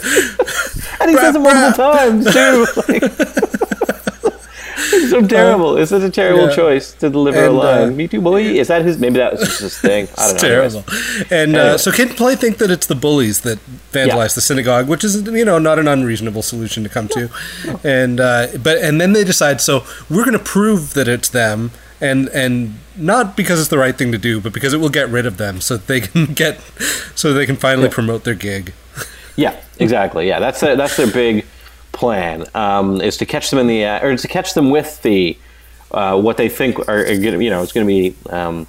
And he says it multiple times too. Like, it's so terrible. It's such a terrible yeah. choice to deliver And, a line. uh, Me too, boy. Is that his? Maybe that was just his thing. I don't It's know. terrible. And uh, so Kid and Play think that it's the bullies that vandalize Yeah. the synagogue, which is you know not an unreasonable solution to come to. And uh, but and then they decide so we're going to prove that it's them. And and not because it's the right thing to do, but because it will get rid of them, so that they can get, so they can finally promote their gig. Yeah, exactly. Yeah, that's their, that's their big plan um, is to catch them in the uh, or to catch them with the uh, what they think are, are gonna, you know it's going to be um,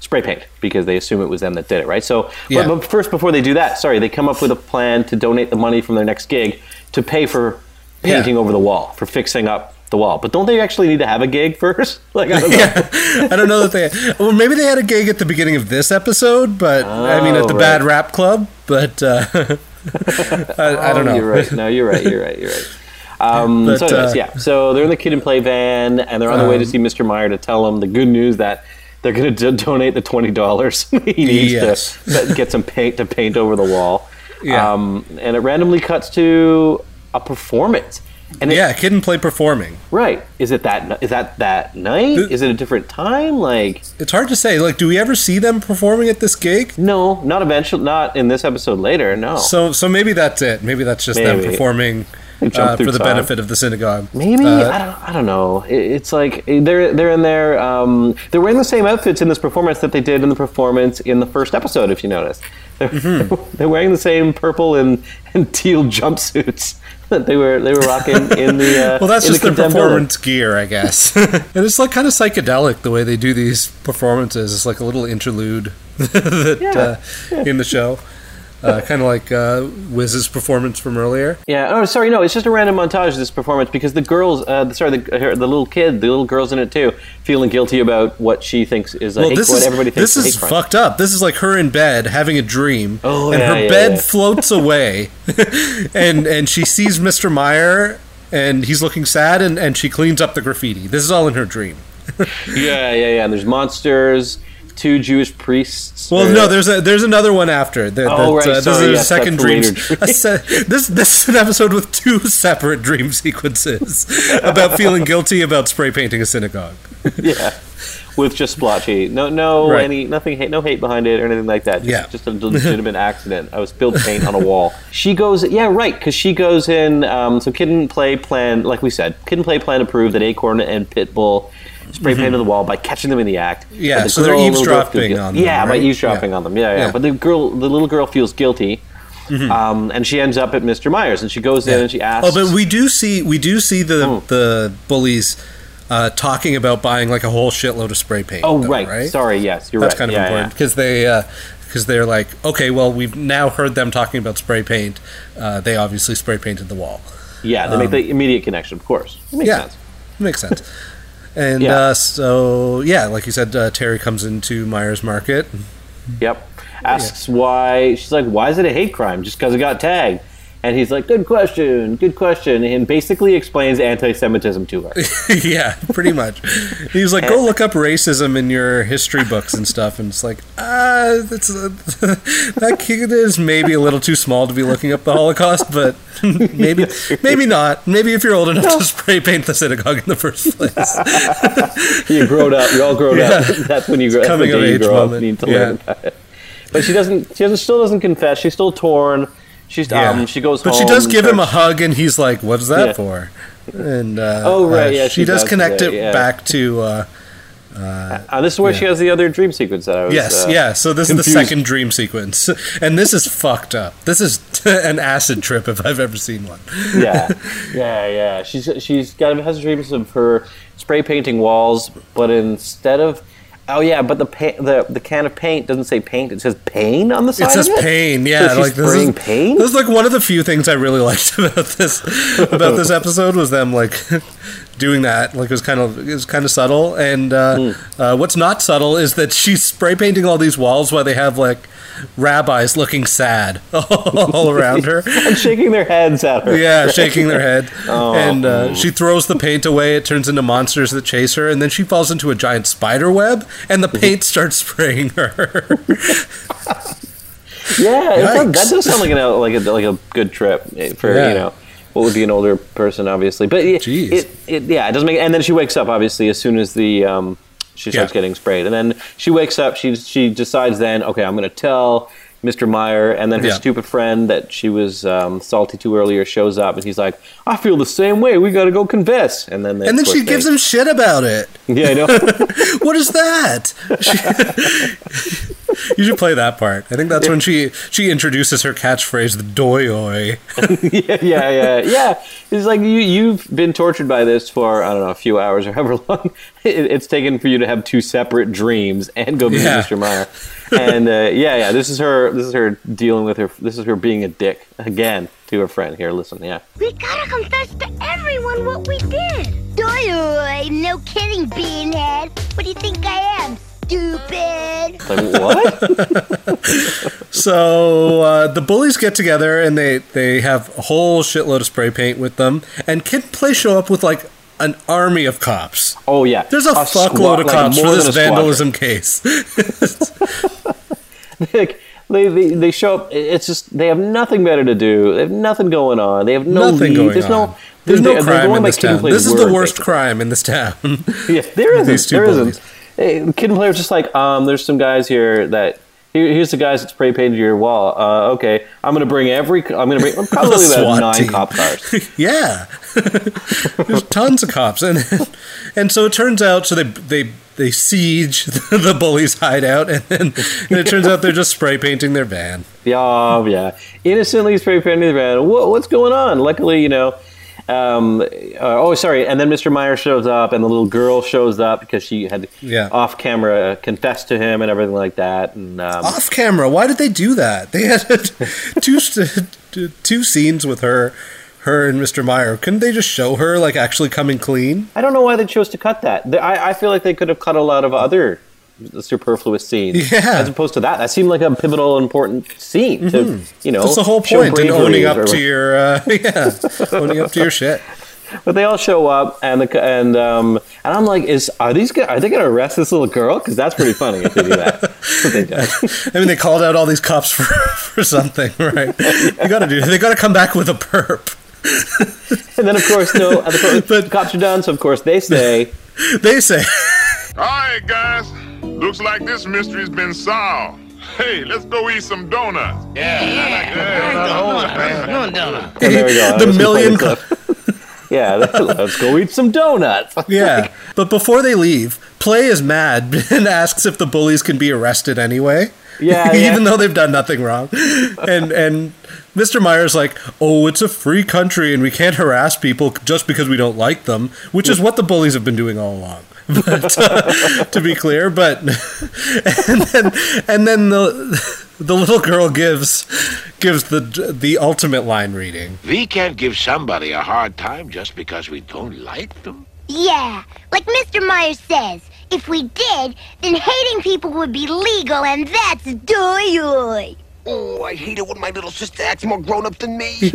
spray paint because they assume it was them that did it, right? So, Yeah. but, but first before they do that, sorry, they come up with a plan to donate the money from their next gig to pay for Yeah. painting over the wall for fixing up the wall. But don't they actually need to have a gig first? Like I don't know. yeah, I don't know that they. Well, maybe they had a gig at the beginning of this episode, but I mean, at Oh, the right. Bad Rap Club. But uh, I, I don't know. Oh, You're right. No, you're right. You're right. You're right. Um, But, so, anyways, uh, yeah. So they're in the kid and play van, and they're on the way to Um, see Mr. Meyer to tell him the good news that they're going to d- donate the twenty dollars he needs Yes. to, to get some paint to paint over the wall. Yeah. Um, and it randomly cuts to a performance. And it, yeah, Kid and Play performing. right. Is it that? Is that that night? The- Is it a different time? Like, It's hard to say. Like, do we ever see them performing at this gig? no, not eventually. Not in this episode. Later, no. So, so maybe that's it. Maybe that's just them performing uh, for the time. benefit of the synagogue. Maybe Uh, I don't. I don't know. It- It's like they're they're in their um, they're wearing the same outfits in this performance that they did in the performance in the first episode. If you notice, they're, Mm-hmm. they're wearing the same purple and, and teal jumpsuits that they were they were rocking in the. Uh, Well, that's just the their condemned building. performance gear, I guess. and it's like kind of psychedelic the way they do these performances. It's like a little interlude that uh, in the show, uh, kind of like uh, Wiz's performance from earlier. Yeah. Oh, sorry. No, it's just a random montage of this performance because the girls, uh, sorry, the, her, the little kid, the little girl's in it too, feeling guilty about what she thinks is a Well, hate, this what is everybody thinks this is, fucked up. This is like her in bed having a dream, Oh, and yeah, her yeah, bed yeah. floats away, and and she sees Mr. Meyer, and he's looking sad, and and she cleans up the graffiti. This is all in her dream. Yeah, yeah, yeah. And there's monsters, two Jewish priests. Well, or- no, there's a there's another one after. There- Oh, right, uh, sorry, is a yes, second dream. dream. se- this this is an episode with two separate dream sequences about feeling guilty about spray painting a synagogue. yeah, with just splotchy. No, no, Right. any nothing, hate, no hate behind it or anything like that. Just, Yeah. just a legitimate accident. I was spilled paint on a wall. She goes, yeah, right, because she goes in. Um, so Kid and Play plan, like we said, Kid and Play plan to prove that Acorn and Pitbull spray painted the wall by catching them in the act. Mm-hmm. Yeah, the so they're girl, girl, eavesdropping on them, Yeah, by eavesdropping Yeah. on them. Yeah, yeah, Yeah. Mm-hmm. But the girl, the little girl, feels guilty. Um, and she ends up at Mr. Myers, and she goes in and she asks. Oh, but we do see we do see the Oh. the bullies uh, talking about buying like a whole shitload of spray paint. Oh, though, right. right. Sorry. Yes, you're That's right. That's kind of important because they because they're like, okay, well, we've now heard them talking about spray paint. Uh, they obviously spray painted the wall. Yeah, they make the immediate connection, of course. It makes Um, yeah, sense. It makes sense. And Yeah. uh, so yeah, like you said, uh, Terry comes into Myers Market. Yep. Asks why. She's like, why is it a hate crime? Just because it got tagged. And he's like, good question, good question. And basically explains anti Semitism to her. yeah, pretty much. He's like, "Go look up racism in your history books and stuff," and it's like, ah, that's uh, that kid is maybe a little too small to be looking up the Holocaust, but maybe, maybe not. Maybe if you're old enough to spray paint the synagogue in the first place. you grown up. You're all grown Yeah. up. That's when you grow. That's Coming of you age grow up. moment. You need to Yeah. learn about it. But she doesn't. She doesn't, still doesn't confess. She's still torn. She's um. She goes but she does give him a hug, and he's like, "What's that Yeah. for?" And uh, Oh, right, uh, yeah, she, she does does connect it yeah. back to. Uh, Uh, this is where yeah. she has the other dream sequence that I was. Yes, uh, yeah. So this is the second dream sequence, and this is fucked up. This is an acid trip if I've ever seen one. yeah, yeah, yeah. She's she's got has dreams of her spray painting walls, but instead of oh yeah, but the pa- the the can of paint doesn't say paint; it says pain on the side. It says of it? pain, yeah. So like this is, paint. This is like one of the few things I really liked about this about this episode was them like doing that. Like it was kind of it was kind of subtle. And uh, Hmm. uh, what's not subtle is that she's spray painting all these walls while they have like rabbis looking sad all around her. and shaking their heads at her. Yeah, shaking their head. Oh. And uh, she throws the paint away. It turns into monsters that chase her. And then she falls into a giant spider web, and the paint starts spraying her. Yeah, that does sound like an like a like a good trip for Yeah. you know what would be an older person, obviously. But it, it, it yeah, it doesn't make. And then she wakes up obviously as soon as the um, she starts Yeah. getting sprayed, and then she wakes up. She she decides then, okay, I'm going to tell. Mr. Meyer, and then her Yeah. stupid friend that she was um, salty to earlier shows up, and he's like, "I feel the same way. We got to go confess." And then, they, And then of course, she gives him shit about it. Yeah, I know. What is that? you should play that part. I think that's when she she introduces her catchphrase, the doy yeah, yeah, yeah, yeah. It's like you you've been tortured by this for I don't know a few hours or however long it, it's taken for you to have two separate dreams and go meet Yeah. Mr. Meyer. And uh, yeah, yeah, this is her. This is her dealing with her. This is her being a dick again to her friend. Here, listen. Yeah. We gotta confess to everyone what we did. Doy, no kidding, beanhead. What do you think I am? Stupid. Like what? So uh, the bullies get together and they they have a whole shitload of spray paint with them. And Kid Play show up with like an army of cops. Oh yeah. There's a, fuckload squad- of cops more for this vandalism case. like they, they they show up. It's just they have nothing better to do. They have nothing going on. They have no Nothing lead. going There's on. no. There's they're- no crime in this town. This is the worst crime in this town. Yeah, there isn't. These two there isn't. Hey, Kid and Player was just like, um, there's some guys here that. Here, here's the guys that spray painted your wall. Uh, okay, I'm gonna bring every. I'm gonna bring probably about nine team. cop cars. yeah, there's tons of cops, and and so it turns out. So they they they siege the bully's hideout, and then and it turns out they're just spray painting their van. Yeah, yeah. Innocently spray painting the van. What, what's going on? Luckily, you know. Um, uh, oh, sorry. And then Mr. Meyer shows up, and the little girl shows up because she had Yeah. off camera confessed to him and everything like that. And um, Off camera, why did they do that? They had two two scenes with her, her and Mr. Meyer. Couldn't they just show her like actually coming clean? I don't know why they chose to cut that. I, I feel like they could have cut a lot of other superfluous scene. Yeah. as opposed to that. That seemed like a pivotal, important scene to you know. That's the whole show point in bravery owning or up to your uh, yeah, owning up to your shit. But they all show up, and the and um and I'm like, is are these go- are they going to arrest this little girl? Because that's pretty funny if they do that. They do. I mean, they called out all these cops for, for something, right? You got to do. They got to come back with a perp. And then of course, no, the, the cops are done. So of course they say, They say, All right, guys. Looks like this mystery's been solved. Hey, let's go eat some donuts. and there we go. The Let's million clip. yeah, let's go eat some donuts. yeah. But before they leave, Play is mad and asks if the bullies can be arrested anyway. Yeah, yeah. even though they've done nothing wrong. And and Mr. Meyer's like, "Oh, it's a free country and we can't harass people just because we don't like them," which is what the bullies have been doing all along. But uh, to be clear, but and then and then the the little girl gives gives the the ultimate line reading. We can't give somebody a hard time just because we don't like them. Yeah, like Mr. Myers says, if we did, then hating people would be legal, and that's doy. Oh, I hate it when my little sister acts more grown up than me.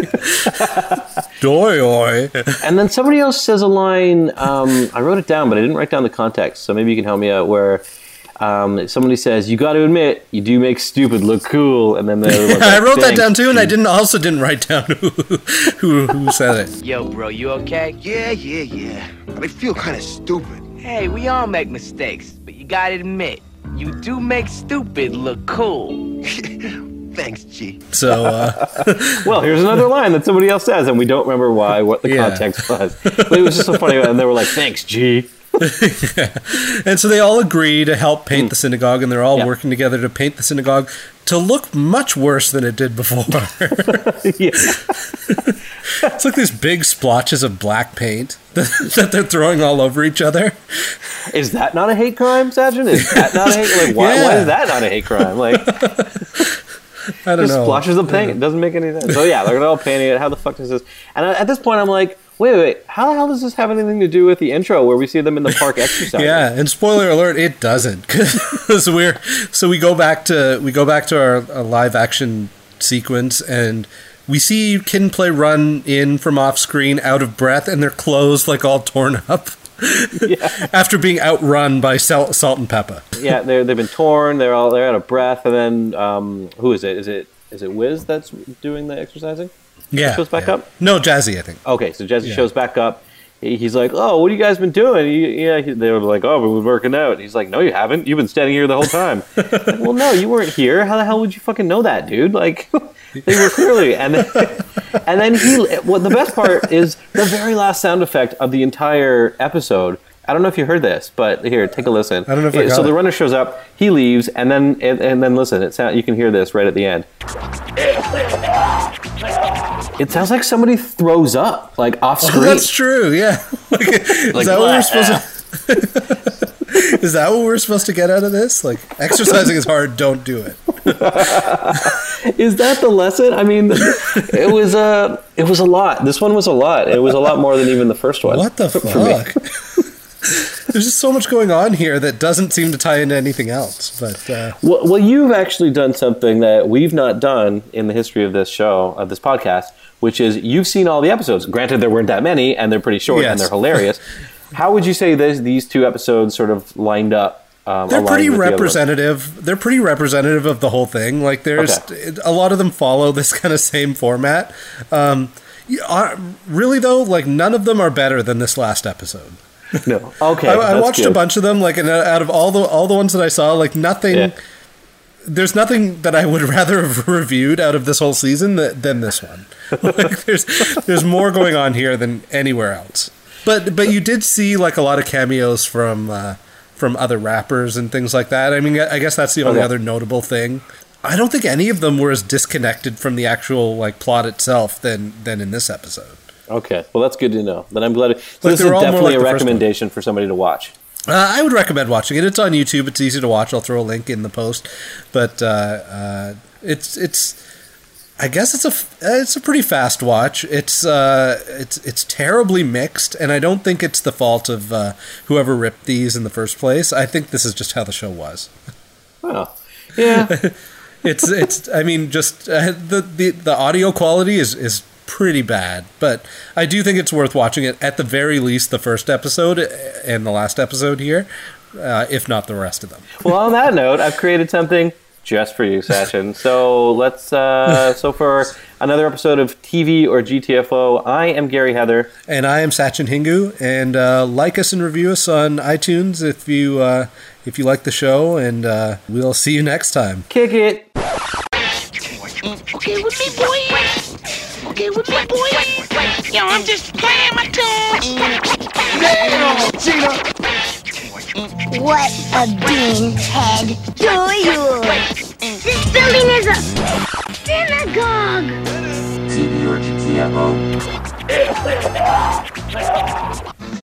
Doy oy. And then somebody else says a line. Um, I wrote it down, but I didn't write down the context. So maybe you can help me out. Where um, somebody says, "You got to admit, you do make stupid look cool," and then the other one's I wrote that down too, and I didn't also didn't write down who who, who said it. Yo, bro, you okay? yeah, yeah, yeah. But I feel kind of stupid. Hey, we all make mistakes, but you gotta admit, you do make stupid look cool. Thanks, G. So uh, Well, here's another line that somebody else says, and we don't remember why, what the Yeah. context was. But it was just so funny, and they were like, "Thanks, G." and so they all agree to help paint the synagogue, and they're all Hmm. Yeah. working together to paint the synagogue to look much worse than it did before. Yeah. it's like these big splotches of black paint that they're throwing all over each other. Is that not a hate crime, Sergeant? Is that not a hate? Like, why, why is that not a hate crime? Like, I don't just know. splashes of paint. It doesn't make any sense. So yeah, they're all painting it. How the fuck does this? And at this point, I'm like, wait, wait, wait. How the hell does this have anything to do with the intro where we see them in the park exercising? Yeah, and spoiler alert, it doesn't. so we're so we go back to we go back to our, our live action sequence and we see Kid and Play run in from off screen out of breath and their clothes like all torn up. After being outrun by Salt, Salt and Pepa. yeah, they're, they've been torn. They're all they're out of breath. And then um, who is it? Is it is it Wiz that's doing the exercising? Yeah. shows back yeah. up. No, Jazzy, I think. Okay, so Jazzy Yeah. shows back up. He- He's like, "Oh, what have you guys been doing?" He, yeah, he- they were like, "Oh, we've been working out." He's like, "No, you haven't. You've been standing here the whole time." Like, well, no, you weren't here. How the hell would you fucking know that, dude? Like, they were clearly. And then, and then he. What the best part is the very last sound effect of the entire episode. I don't know if you heard this, but here, take a listen. I don't know if I got so it. the runner shows up, he leaves, and then and, and then listen. It sound you can hear this right at the end. It sounds like somebody throws up, like off Oh, screen. that's true. Yeah. Like, is Like, that what we're supposed to? is that what we're supposed to get out of this? Like, exercising is hard. Don't do it. Is that the lesson? I mean, it was a it was a lot. This one was a lot. It was a lot more than even the first one. What the fuck? There's just so much going on here that doesn't seem to tie into anything else. But uh, Well, well, you've actually done something that we've not done in the history of this show, of this podcast, which is you've seen all the episodes. Granted, there weren't that many, and they're pretty short and they're hilarious. How would you say this, these two episodes sort of lined up? Um, they're pretty with the representative. They're pretty representative of the whole thing. Like, there's a lot of them follow this kind of same format. Um, really though, like none of them are better than this last episode. No. Okay. I, I watched a bunch of them. Like, and out of all the all the ones that I saw, like nothing. Yeah. There's nothing that I would rather have reviewed out of this whole season than, than this one. like, there's there's more going on here than anywhere else. But but you did see like a lot of cameos from uh, from other rappers and things like that. I mean, I guess that's the only Okay. other notable thing. I don't think any of them were as disconnected from the actual like plot itself than than in this episode. Okay. Well, that's good to know. Then I'm glad. So Like, this is they're all more definitely like a the first one. recommendation for somebody to watch. Uh, I would recommend watching it. It's on YouTube. It's easy to watch. I'll throw a link in the post. But uh, uh, it's it's. I guess it's a f- uh, it's a pretty fast watch. It's uh, it's it's terribly mixed, and I don't think it's the fault of uh, whoever ripped these in the first place. I think this is just how the show was. Oh. Yeah. It's it's. I mean, just uh, the, the the audio quality is is pretty bad, but I do think it's worth watching it at the very least. The first episode and the last episode here, uh, if not the rest of them. well, on that note, I've created something just for you, Sachin. So let's. Uh, so for another episode of TV or GTFO, I am Gary Heather. And I am Sachin Hingu, and uh, like us and review us on iTunes if you uh, if you like the show, and uh, we'll see you next time. Kick it. Okay with me, boy? Okay with me, boy? Yo, I'm just playing my tune. Damn, Gina. What a beanhead do you? This building is a synagogue. TV or GTFO.